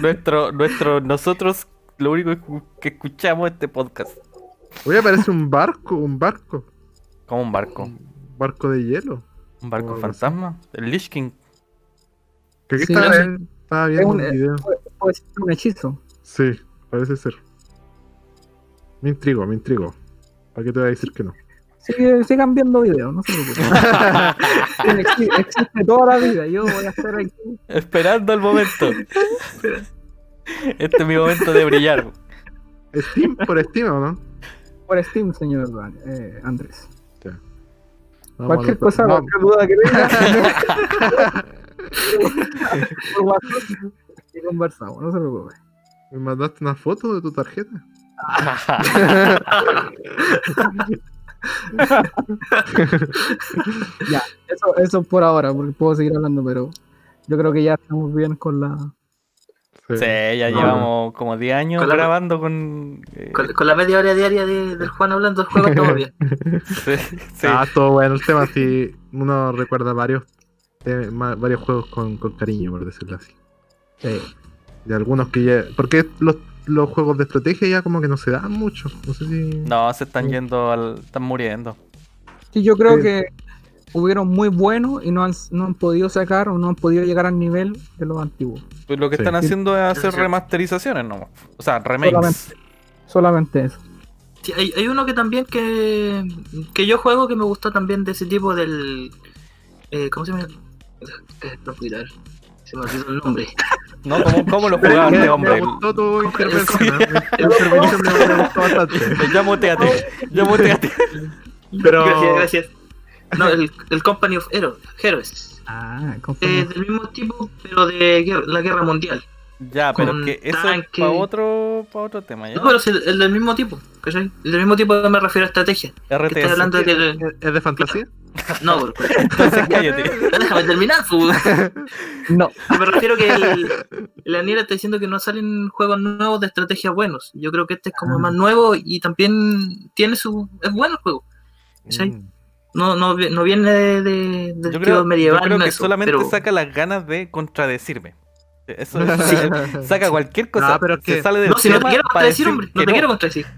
Nuestro, nuestro, nosotros lo único que- escuchamos es este podcast. Oye, aparece un barco, un barco. Como un barco. Un barco de hielo. Un barco así. fantasma. El Lich King. Que aquí Sí, estaba, viendo Es un- un video. Puede, ser un hechizo. Sí, parece ser. Me intrigo, me intrigo. ¿Para qué te voy a decir que no? Sí, sigan viendo videos, no se preocupen. <laughs> Existe, existe toda la vida, yo voy a estar aquí. Esperando el momento. Este es mi momento de brillar. Steam por Steam, ¿o no? Por Steam, señor eh, Andrés. Cualquier cosa, vamos- cualquier duda que tenga, <laughs> por WhatsApp y conversamos, no se preocupe. ¿Me mandaste una foto de tu tarjeta? <laughs> Ya, eso, eso por ahora, porque puedo seguir hablando, pero yo creo que ya estamos bien con la. Sí, ya No. llevamos como 10 años Con la- grabando con. eh, Con, con la media hora diaria de, del Juan hablando del juego <laughs> estamos bien. sí, sí. Ah, todo bueno el tema, sí. Uno recuerda varios, eh, varios juegos con, con cariño, por decirlo así. Sí. De algunos que ya. Porque los, los juegos de estrategia ya como que no se dan mucho. No sé si. No, se están yendo al. Están muriendo. Sí, yo creo Sí. que hubieron muy buenos y no han, no han podido sacar o no han podido llegar al nivel de los antiguos. Pues lo que Sí. están haciendo es hacer remasterizaciones, ¿no? O sea, remakes. Solamente, solamente eso. Sí, hay, hay uno que también que, que yo juego que me gustó también de ese tipo del... eh, ¿Cómo se llama? Ver. Se me olvidó el nombre. <laughs> ¿No? ¿Cómo, cómo lo jugaba este me hombre? gustó tu <laughs> intervención. Sí. ¿eh? La intervención me, me gustó bastante. Ya muteate, ya muteate. Pero- Gracias, gracias. No, el, el Company of Hero- Heroes. Ah, Eh, compañero. del mismo tipo, pero de guerra- la guerra mundial. Ya, pero que eso es tanque. para otro, pa' otro tema, ¿ya? No, pero es el, el del mismo tipo. ¿cachai? El del mismo tipo que me refiero a estrategia. Que RTS. hablando de que... ¿Es es de fantasía? <laughs> No, por- Entonces cállate. déjame terminar. <laughs> No, Me refiero que el, el Aniela está diciendo que no salen juegos nuevos de estrategia buenos. Yo creo que este es como Ah. más nuevo y también tiene su. Es bueno el juego. ¿cachai? Mm. No, no, no viene de, de, del Yo creo, medieval. yo creo no que eso, solamente pero- saca las ganas de contradecirme. Eso <laughs> es- <laughs> saca cualquier cosa. No, pero es se que- sale del No, si no te quiero contradecir, decir hombre. No te quiero contradecir. <laughs>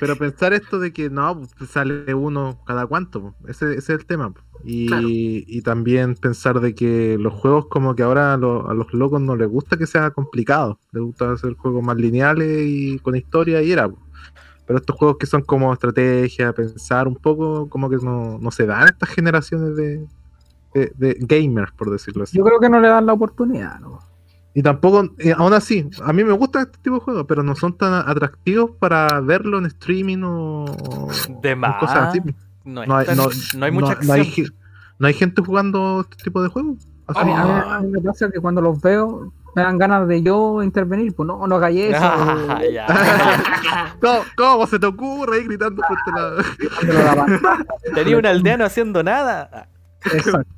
Pero pensar esto de que no, pues, sale uno cada cuánto, ese, ese es el tema. Y, Claro. y también pensar de que los juegos como que ahora a, lo- a los locos no les gusta que sea complicado, les gusta hacer juegos más lineales y con historia y era. po. Pero estos juegos que son como estrategia, pensar un poco, como que no, no se dan estas generaciones de, de, de gamers, por decirlo así. yo creo que no le dan la oportunidad. ¿no? Y tampoco, eh, aún así, a mí me gustan este tipo de juegos, pero no son tan atractivos para verlo en streaming o, De más. cosas así. No, hay, tan- no, no hay mucha no- acción. hay ge- no hay gente jugando este tipo de juegos. Así. A mí, a mí- Ah. a mí me pasa que cuando los veo me dan ganas de yo intervenir. Pues no, no hagáis eso. Ah, ya. <laughs> ¿Cómo, cómo se te ocurre ir gritando frente a la-. Tenía un aldeano haciendo nada. Exacto.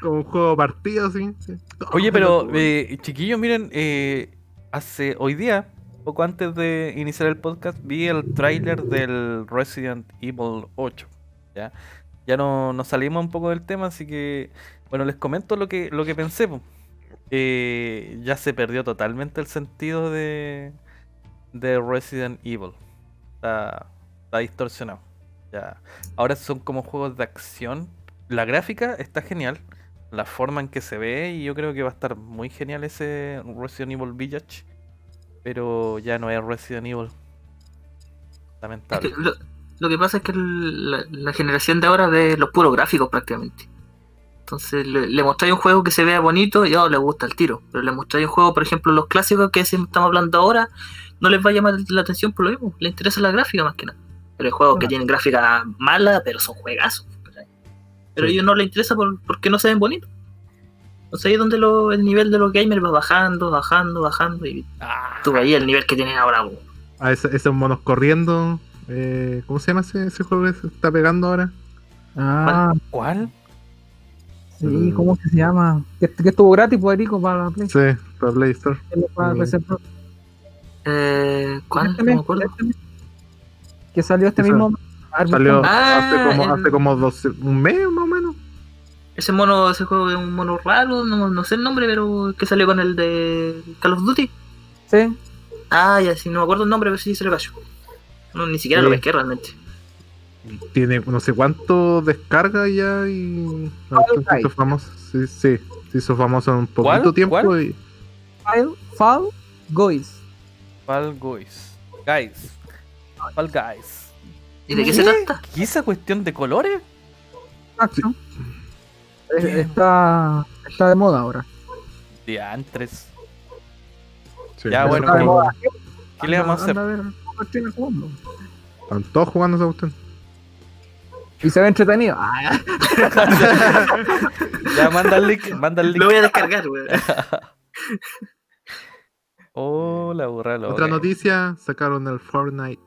como un juego partido? Sí. ¿Cómo Oye, pero eh, chiquillos, miren, eh, hace hoy día, poco antes de iniciar el podcast, vi el tráiler del Resident Evil 8. Ya, ya no, nos salimos un poco del tema, así que bueno, les comento lo que lo que pensé. po. Eh, ya se perdió totalmente el sentido de de Resident Evil. Está, está distorsionado. Ya. Ahora son como juegos de acción. La gráfica está genial la forma en que se ve y yo creo que va a estar muy genial ese Resident Evil Village, pero ya no es Resident Evil. Es Lamentable. que lo, lo que pasa es que el- la, la generación de ahora ve los puros gráficos prácticamente. Entonces le, le mostráis un juego que se vea bonito y oh, le gusta el tiro. Pero le mostráis un juego, por ejemplo, los clásicos que estamos hablando ahora, no les va a llamar la atención por lo mismo. Les interesa la gráfica más que nada. Pero hay juegos que tienen gráfica mala, pero son juegazos. Pero a ellos no les interesa por, porque no se ven bonitos. Entonces ahí es donde lo- el nivel de los gamers va bajando, bajando, bajando. Y Ah, tú ahí el nivel que tienen ahora. bo. A ese- esos monos corriendo. eh, ¿Cómo se llama ese, ese juego que se está pegando ahora? Ah, ¿Cuál? Sí, ¿cómo que se llama? Que, que estuvo gratis, pues, Erico, para la Play. Sí, para Play Store. Para Mm. PC Pro. Eh, ¿Cuál? Este mes, acuerdo. este mes. Que salió este mismo. Salió buscamos. Ah, hace como, el- hace como dos, un mes más o menos. Ese mono, ese juego es un mono raro, no, no sé el nombre, pero que salió con el de Call of Duty. Sí. Ah, ya, sí, no me acuerdo el nombre, pero sí se lo cayó. No, ni siquiera Sí. lo pesqué realmente. Tiene no sé cuánto descarga ya y. se hizo famoso. Sí, sí, se hizo famoso en un poquito ¿Cuál? tiempo. ¿Cuál? Y, Fall, Fall Guys. Fall Guys. Guys. Fall Guys. ¿Y de qué se trata? ¿Y esa cuestión de colores? Action. Eh, Está, está de moda ahora. Diantres. Sí. Ya, bueno, ¿qué-. ¿qué le vamos a hacer? Están todos jugando esa cuestión. Y se ve entretenido. <laughs> Ya, manda el link, manda el Lo link. voy a descargar, weón. <laughs> Oh, la burra loca. Otra noticia, sacaron el Fortnite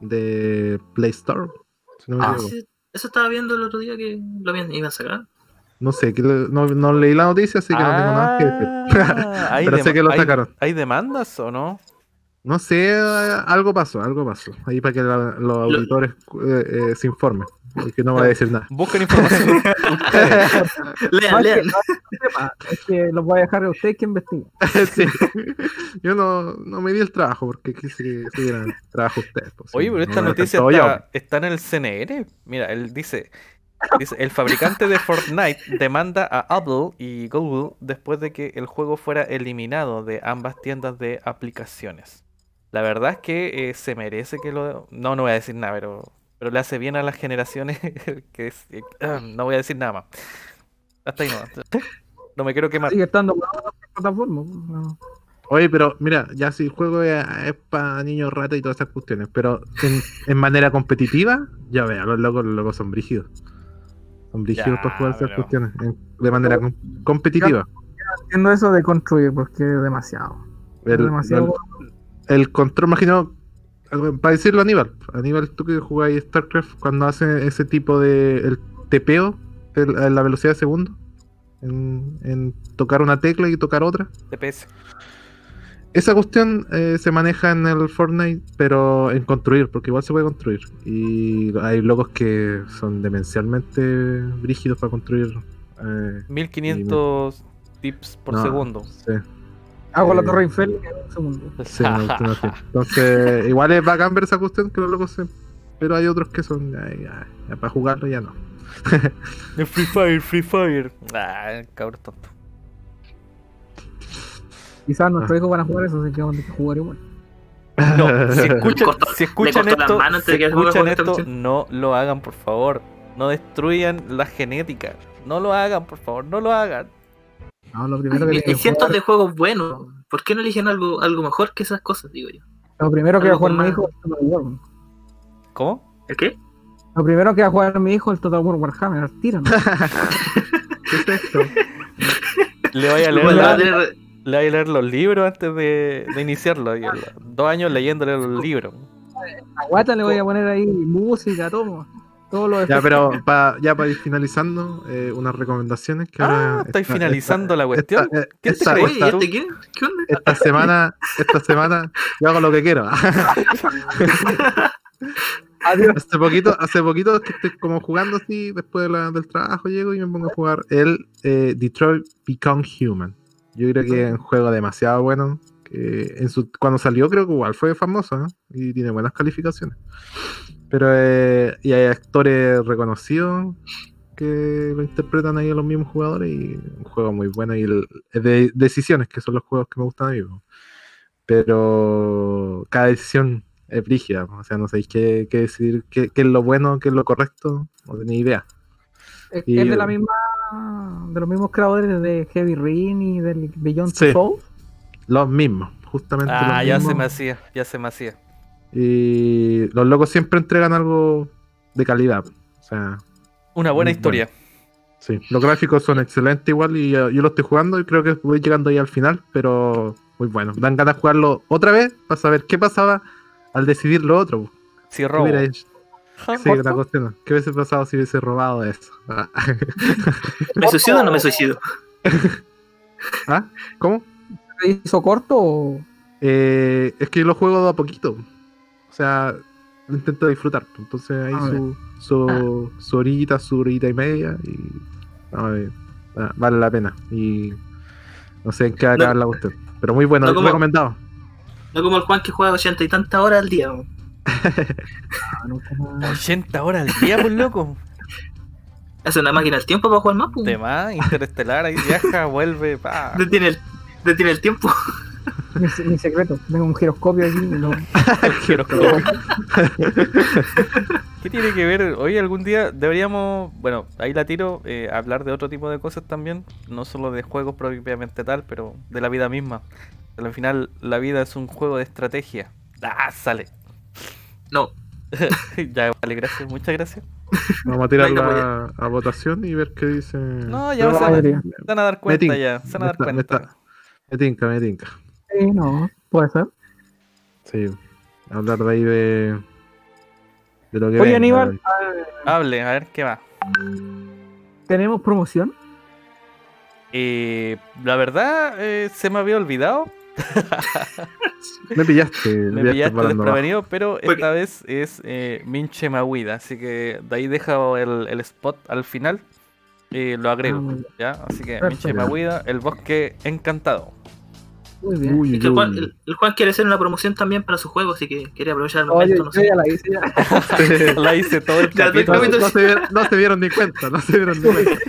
de Play Store. si no me Ah, sí, Eso estaba viendo el otro día que lo habían, iban a sacar. No sé, que le- no, no leí la noticia, así que no tengo nada que decir. Ah, <laughs> ¿hay Pero sé que lo hay- sacaron. ¿Hay demandas o no? No sé, algo pasó, algo pasó. Ahí para que la- los auditores eh, eh, se informen. Porque no voy a decir nada. Busquen información. <laughs> Lean, no, es, que, lean. es que sepa, es que los voy a dejar a ustedes que investiguen. <laughs> Sí. Yo no, no me di el trabajo porque quise que se dieran trabajo ustedes. pues, Oye, pero no esta noticia está, está en el CNR. Mira, él dice, dice, el fabricante de Fortnite demanda a Apple y Google después de que el juego fuera eliminado de ambas tiendas de aplicaciones. La verdad es que eh, se merece que lo... No, no voy a decir nada, pero, pero le hace bien a las generaciones que es- eh, no voy a decir nada más. Hasta ahí no. No me quiero quemar. Sigue estando no. Oye, pero mira, ya si el juego es, para niños rata y todas esas cuestiones, pero en, en manera competitiva, ya vea, los locos, los locos son brígidos. Son brígidos Ya, para jugar esas pero- cuestiones en- de manera com- competitiva. Haciendo eso de construir porque es demasiado. Es El, demasiado. El- control, imagino, para decirlo a Aníbal, Aníbal, tú que jugáis StarCraft, cuando hace ese tipo de el tepeo, el- la velocidad de segundo, en, en tocar una tecla y tocar otra. TPS. Esa cuestión eh, se maneja en el Fortnite, pero en construir, porque igual se puede construir. Y hay locos que son demencialmente brígidos para construir. eh, 1500 tips por no, segundo. Sí, Hago la eh, Torre Eiffel en un segundo. <laughs> sí. Entonces, igual es bacán ver esa cuestión que los locos se. Pero hay otros que son. ya, ya, ya para jugarlo ya no. <laughs> El Free Fire, Free Fire. Ah, cabrón tonto. Quizás Ah. nuestros hijos van a jugar eso, así que vamos a jugar igual. No, <laughs> si escuchan, si escuchan esto, si escuchan esto, no lo hagan, por favor. No destruyan la genética. No lo hagan, por favor, no lo hagan. No, lo primero que Hay, cientos jugar- de juegos buenos. ¿Por qué no eligen algo, algo mejor que esas cosas, digo yo? Lo primero que va a jugar mi hijo es Total War. ¿Cómo? ¿El qué? Lo primero que va a jugar mi hijo es el Total War Warhammer, al tiro, ¿no? <laughs> ¿Qué es esto? Le voy a leer, la- le voy a leer los libros antes de, de iniciarlo. y el- Dos años leyéndole los libros. A Guata le voy a poner ahí música, todo. Ya, pero pa- ya para ir finalizando, eh, unas recomendaciones que ahora. Ah, estáis esta- finalizando esta- la cuestión. esta- ¿Qué te este qué? ¿Qué onda? esta semana, esta semana, yo hago lo que quiero. <laughs> Adiós. hace poquito, hace poquito que estoy como jugando así, después de la- del trabajo llego y me pongo a jugar el eh, Detroit Become Human. Yo creo que es un juego demasiado bueno. Que en su, cuando salió creo que igual fue famoso ¿no? y tiene buenas calificaciones. Pero eh, y hay actores reconocidos que lo interpretan ahí a los mismos jugadores y un juego muy bueno y el, de decisiones que son los juegos que me gustan a mí. Pero cada decisión es brígida, o sea, no sabéis qué, qué decidir, qué, qué es lo bueno, qué es lo correcto, no tenéis idea. Es, Y- es de la misma de los mismos creadores de Heavy Rain y del Beyond Sí. Two Souls. Los mismos, justamente Ah, los ya se me hacía, ya se me hacía. Y los locos siempre entregan algo de calidad. O sea, Una buena historia. sí. Los gráficos son excelentes igual y uh, yo lo estoy jugando y creo que voy llegando ahí al final, pero muy bueno. Dan ganas de jugarlo otra vez para saber qué pasaba al decidir lo otro. Si ¿Qué robo. Sí, una cuestión. ¿Qué hubiese pasado si hubiese robado eso? ¿Me suicido o no me suicido? <laughs> ¿Ah? ¿Cómo? ¿Se hizo corto o.? Eh, es que lo juego de a poquito. O sea, lo intento disfrutar. Entonces ahí Ah, su, su, su horita, su horita y media. Y va- vale la pena. Y no sé en qué va a No- acabar la cuestión. Pero muy bueno, no como- recomendado. No como el Juan que juega ochenta y tantas horas al día. weón. <laughs> Ah, nunca más. 80 horas al día, pues loco. Hace una máquina del tiempo para jugar más. pues. Tema interestelar, ahí viaja, vuelve, pa. <laughs> Detiene el, detiene el tiempo. <laughs> Mi, mi secreto. Tengo un giroscopio aquí. y lo- <laughs> Giroscopio. <laughs> ¿Qué tiene que ver? Hoy algún día deberíamos, bueno, ahí la tiro, eh, hablar de otro tipo de cosas también, no solo de juegos propiamente tal, pero de la vida misma. Al final, la vida es un juego de estrategia. Ah, sale. No. ya, vale, gracias, muchas gracias. Vamos a tirarla a, votación y ver qué dice. No, ya se, van, se van a dar cuenta ya. Se van a dar cuenta. Me tinca, me tinca. Sí, no, puede ser. Sí, hablar de ahí de. De lo que Oye, Aníbal. Hable, a ver qué va. ¿Tenemos promoción? Eh, la verdad, eh, se me había olvidado. me pillaste. <laughs> Me pillaste, desprevenido, pero esta vez es eh, Minche Maguida. Así que de ahí dejo el, el spot al final. Y lo agrego. Ah, ¿ya? Así que Minche Maguida, el bosque encantado. Muy bien. el, Juan, quiere hacer una promoción también para su juego, así que quería aprovechar el momento. no sé. ya la hice, ya. <laughs> la hice todo el capítulo. No, se vieron, no, se vieron, ni cuenta, no se vieron ni cuenta.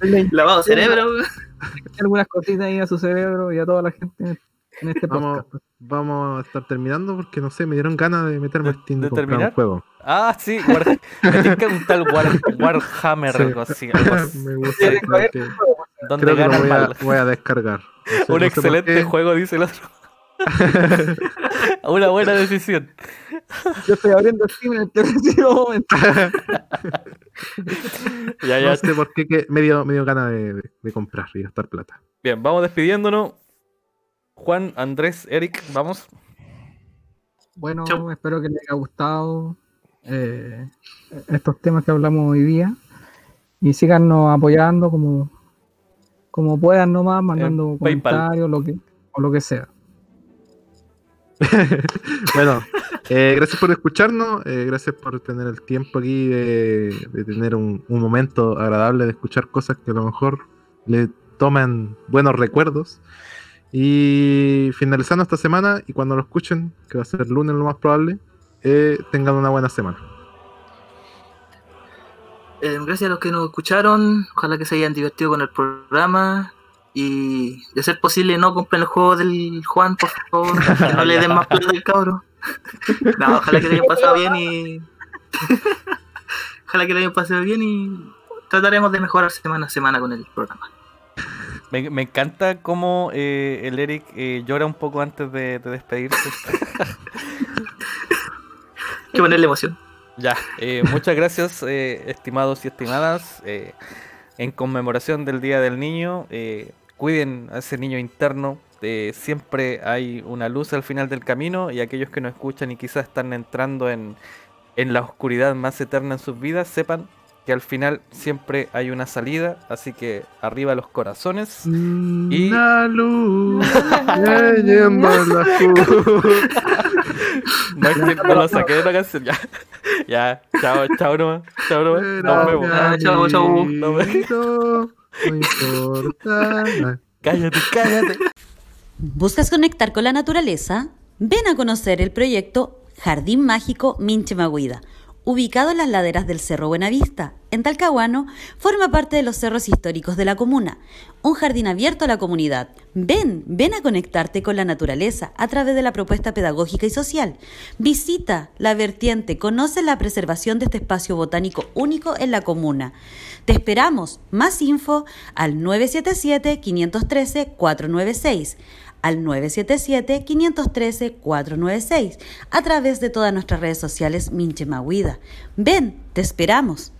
<laughs> Lavado cerebro. Algunas cositas ahí a su cerebro y a toda la gente en este vamos, podcast. Vamos a estar terminando porque no sé, me dieron ganas de meterme a Steam de terminar un juego. Ah, sí, War, me que un tal War, Warhammer, algo <laughs> así. me gusta. Donde creo que lo voy a, voy a descargar. <laughs> un excelente juego, dice el otro. <laughs> Una buena decisión. Yo estoy abriendo Steam en este <laughs> preciso momento. ya, ya. No sé por qué me dio, me dio ganas de, de, comprar y gastar plata. Bien, vamos despidiéndonos. Juan, Andrés, Eric, vamos. Bueno, espero que les haya gustado eh, estos temas que hablamos hoy día. Y síganos apoyando como, como puedan nomás, mandando comentarios lo que, o lo que sea. <laughs> bueno, eh, gracias por escucharnos, eh, gracias por tener el tiempo aquí de, tener un, un, momento agradable de escuchar cosas que a lo mejor le toman buenos recuerdos. Y finalizando esta semana, y cuando lo escuchen, que va a ser el lunes lo más probable, eh, tengan una buena semana. Eh, gracias a los que nos escucharon, ojalá que se hayan divertido con el programa y de ser posible no compren el juego del Juan, por favor, <laughs> que no le den más plata al cabro. <laughs> no, ojalá que le hayan pasado bien y <laughs> ojalá que le hayan pasado bien y trataremos de mejorar semana a semana con el programa. Me, me encanta cómo eh, el Eric eh, llora un poco antes de, despedirse. que ponerle emoción. Ya, eh, muchas gracias, estimados y estimadas. en conmemoración del Día del Niño, cuiden a ese niño interno. siempre hay una luz al final del camino y aquellos que nos escuchan y quizás están entrando en, en la oscuridad más eterna en sus vidas, sepan que al final siempre hay una salida, así que arriba los corazones y la <laughs> luz que <laughs> no lo saqué de la canción ya. <laughs> Ya chao chao nomás chao nomás. Nos vemos. chao chao no importa cállate cállate. ¿Buscas conectar con la naturaleza? Ven a conocer el proyecto Jardín Mágico Minche Maguida ubicado en las laderas del Cerro Buenavista, en Talcahuano, forma parte de los cerros históricos de la comuna, un jardín abierto a la comunidad. Ven, ven a conectarte con la naturaleza a través de la propuesta pedagógica y social. Visita la vertiente, conoce la preservación de este espacio botánico único en la comuna. Te esperamos. Más info al 977 513 496 al 977-513-496 a través de todas nuestras redes sociales Minche Maguida. Ven, te esperamos.